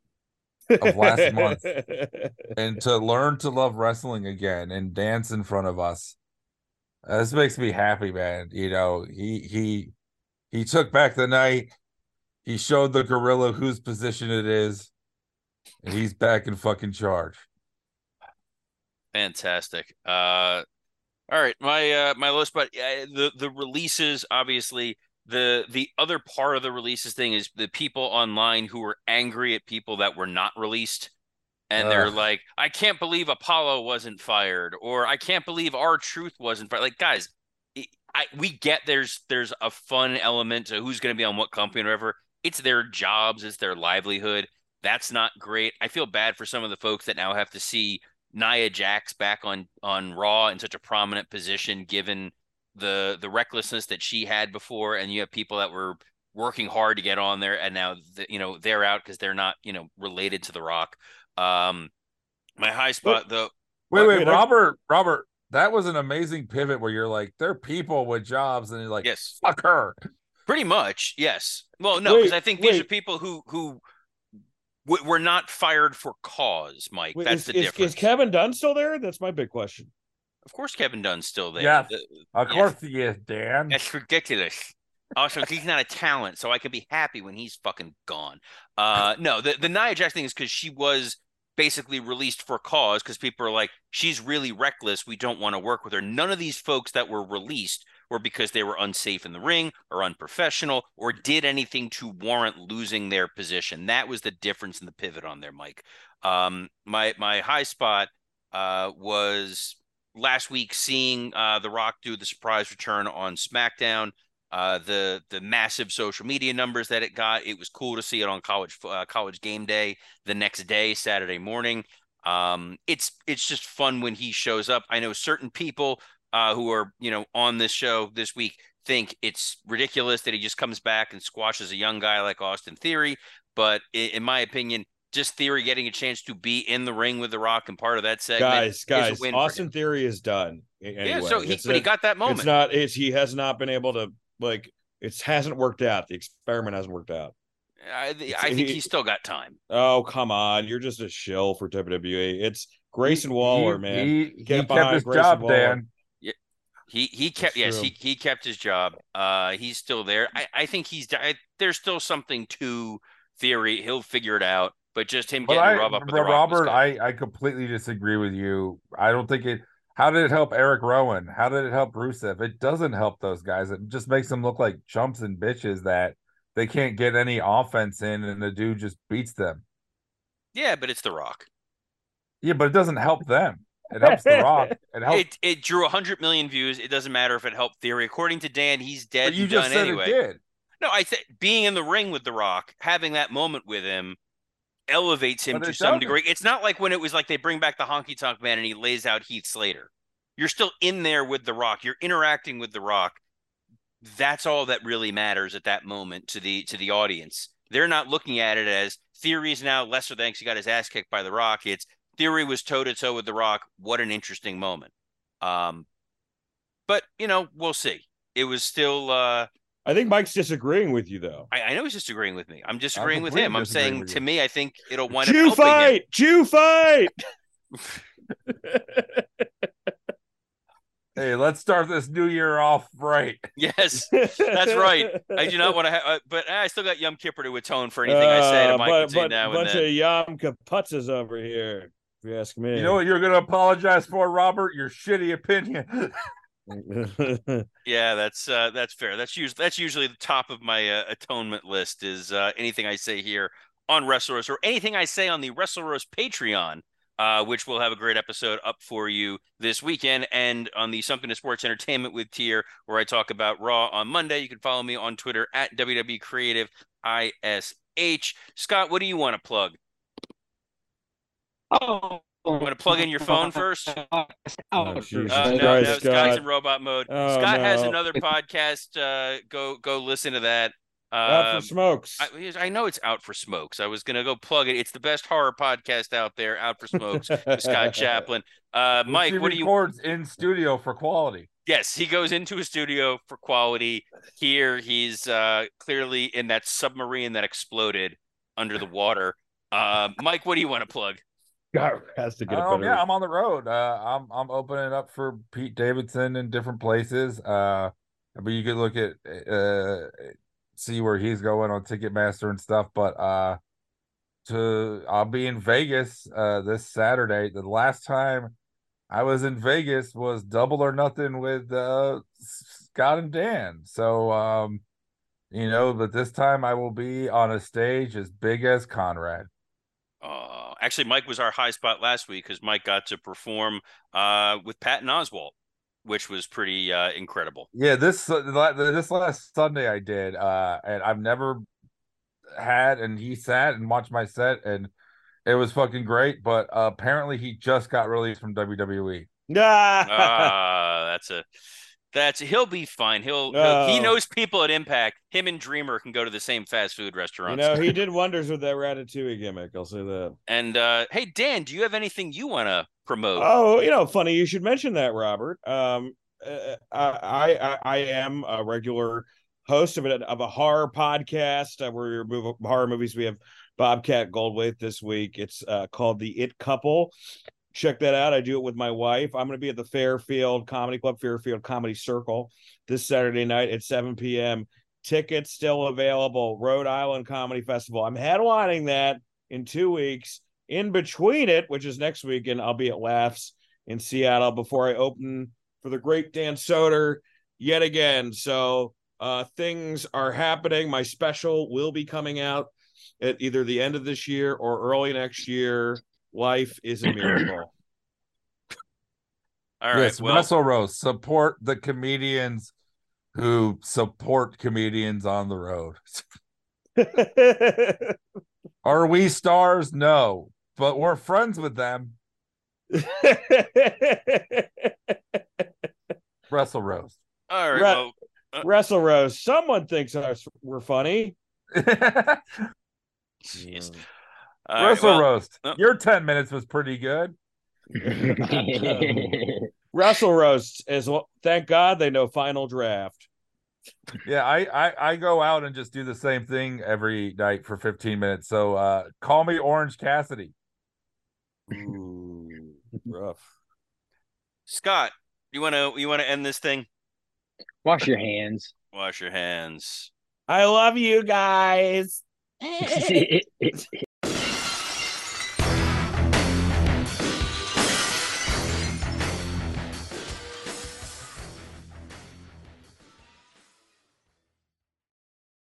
of last month and to learn to love wrestling again and dance in front of us. uh, this makes me happy, man. You know, he he he took back the night. He showed the gorilla whose position it is, and he's back in fucking charge. Fantastic. Uh, all right, my uh, my low spot. Uh, the the releases, obviously. The the other part of the releases thing is the people online who were angry at people that were not released. And they're like, I can't believe Apollo wasn't fired, or I can't believe R-Truth wasn't fired. Like, guys, I, I we get there's there's a fun element to who's going to be on what company or whatever. It's their jobs, it's their livelihood. That's not great. I feel bad for some of the folks that now have to see Nia Jax back on on Raw in such a prominent position, given the the recklessness that she had before, and you have people that were working hard to get on there, and now the, you know they're out because they're not you know related to The Rock. Um, my high spot though. Wait, Wait, wait, wait, I- Robert, Robert, that was an amazing pivot where you're like, they're people with jobs, and you're like, Yes, fuck her. pretty much. Yes. Well, no, because I think these are people who who w- were not fired for cause, Mike. Wait, That's is, the is, difference. is Kevin Dunn still there? That's my big question. Of course, Kevin Dunn's still there. Yes. The- Of Yes. course he is, Dan. That's ridiculous. Also, he's not a talent, so I can be happy when he's fucking gone. Uh, no, the the Nia Jax thing is because she was basically released for cause because people are like, she's really reckless. We don't want to work with her. None of these folks that were released were because they were unsafe in the ring or unprofessional or did anything to warrant losing their position. That was the difference in the pivot on there, Mike. Um, my my high spot uh, was last week seeing uh, The Rock do the surprise return on SmackDown. Uh, the the massive social media numbers that it got. It was cool to see it on college uh, college game day the next day, Saturday morning. Um, it's it's just fun when he shows up. I know certain people uh, who are you know on this show this week think it's ridiculous that he just comes back and squashes a young guy like Austin Theory. But i- in my opinion, just Theory getting a chance to be in the ring with The Rock and part of that segment guys, is a guys, win Austin. Theory is done. Anyway. yeah, so he It's but he got that moment. It's not. It's he has not been able to like. It hasn't worked out. The experiment hasn't worked out. I, I think he- he's still got time. Oh come on, you're just a shill for WWE. It's Grayson Waller, he, man. He, he Get kept his Grayson job, Waller. Dan. He he kept yes he he kept his job. Uh, he's still there. I I think he's I, there's still something to theory. He'll figure it out. But just him But getting I, Rob up Rock Robert. I, I completely disagree with you. I don't think it. How did it help Eric Rowan? How did it help Rusev? It doesn't help those guys. It just makes them look like chumps and bitches that they can't get any offense in, and the dude just beats them. yeah, but it's the Rock. Yeah, but it doesn't help them. It helps the Rock. It helps. It it drew 100 million views. It doesn't matter if it helped theory. According to Dan, he's dead but you and just done said anyway. it did. No, I think being in the ring with The Rock, having that moment with him, elevates him But to some doesn't. degree. It's not like when it was like they bring back the honky tonk man and he lays out Heath Slater. You're still in there with The Rock. You're interacting with The Rock. That's all that really matters at that moment to the to the audience. They're not looking at it as Theory's now lesser thanks he got his ass kicked by The Rock. It's Theory was toe to toe with The Rock. What an interesting moment. Um, but you know, we'll see. It was still uh I think Mike's disagreeing with you though. I, I know he's disagreeing with me. I'm disagreeing with completely him. I'm saying to me, I think it'll wind up Jew helping him. fight, Jew fight. Hey, let's start this new year off right. Yes, that's right. I do not want to have, uh, but I still got Yom Kippur to atone for anything I say to Uh, Mike but, between but, now and bunch then. of Yom Kaputzes over here. If you ask me. You know what you're gonna apologize for, Robert? Your shitty opinion. Yeah, that's uh, that's fair. That's usually that's usually the top of my uh, atonement list is uh, anything I say here on Wrestle Roast or anything I say on the Wrestle Roast Patreon, uh, which we'll have a great episode up for you this weekend, and on the Something to Sports Entertainment with Tier, where I talk about Raw on Monday. You can follow me on Twitter at WW Creative ISH. Scott, what do you want to plug? Oh, gonna plug in your phone first? Oh, Jesus Uh, no, Christ, no, Scott. Scott's in robot mode. Oh, Scott has another podcast. Uh, go go listen to that. Out for Um, smokes. I, I know it's out for smokes. I was gonna go plug it. It's the best horror podcast out there. Out for smokes. Scott Chaplin. Uh, Mike, what do you? records in studio for quality. Yes, he goes into a studio for quality. Here, he's uh, clearly in that submarine that exploded under the water. Uh, Mike, what do you want to plug? God has to get a Um, better. yeah, I'm on the road. Uh, I'm I'm opening up for Pete Davidson in different places. Uh, but you could look at uh, see where he's going on Ticketmaster and stuff. But uh, to I'll be in Vegas uh this Saturday. The last time I was in Vegas was Double or Nothing with uh Scott and Dan. So um, you know, but this time I will be on a stage as big as Conrad. Uh, actually, Mike was our high spot last week because Mike got to perform uh, with Patton Oswalt, which was pretty uh, incredible. Yeah, this uh, this last Sunday I did, uh, and I've never had, and he sat and watched my set, and it was fucking great. But uh, apparently, he just got released from. WWE. Ah, that's a that's he'll be fine. He'll, he'll he Oh. knows people at Impact. Him and Dreamer can go to the same fast food you restaurants. know, he did wonders with that Ratatouille gimmick. I'll say that. and uh, hey, Dan, do you have anything you want to promote? Oh, you know, funny you should mention that, Robert. Um, uh, I, I I am a regular host of it of a horror podcast uh, where we remove horror movies. We have Bobcat Goldthwait this week. It's uh, called The It Couple. Check that out. I do it with my wife. I'm going to be at the Fairfield Comedy Club, Fairfield Comedy Circle, this Saturday night at 7 p.m. Tickets still available. Rhode Island Comedy Festival. I'm headlining that in two weeks. In between it, which is next weekend, I'll be at Laughs in Seattle before I open for the great Dan Soder yet again. So uh, things are happening. My special will be coming out at either the end of this year or early next year. Life is a miracle. All right, yes, well, Wrestle Roast support the comedians who support comedians on the road. Are we stars? No, but we're friends with them. Russell Rose. all right, Right. well, uh, Wrestle Rose. Someone thinks us we're funny. jeez. All right, Wrestle well, Roast. uh, Your 10 minutes was pretty good. Russell roasts is well. Thank God they know final draft. Yeah, I, I I go out and just do the same thing every night for 15 minutes. So uh call me Orange Cassidy. Ooh, rough. Scott, you want to you want to end this thing? Wash your hands. Wash your hands. I love you guys.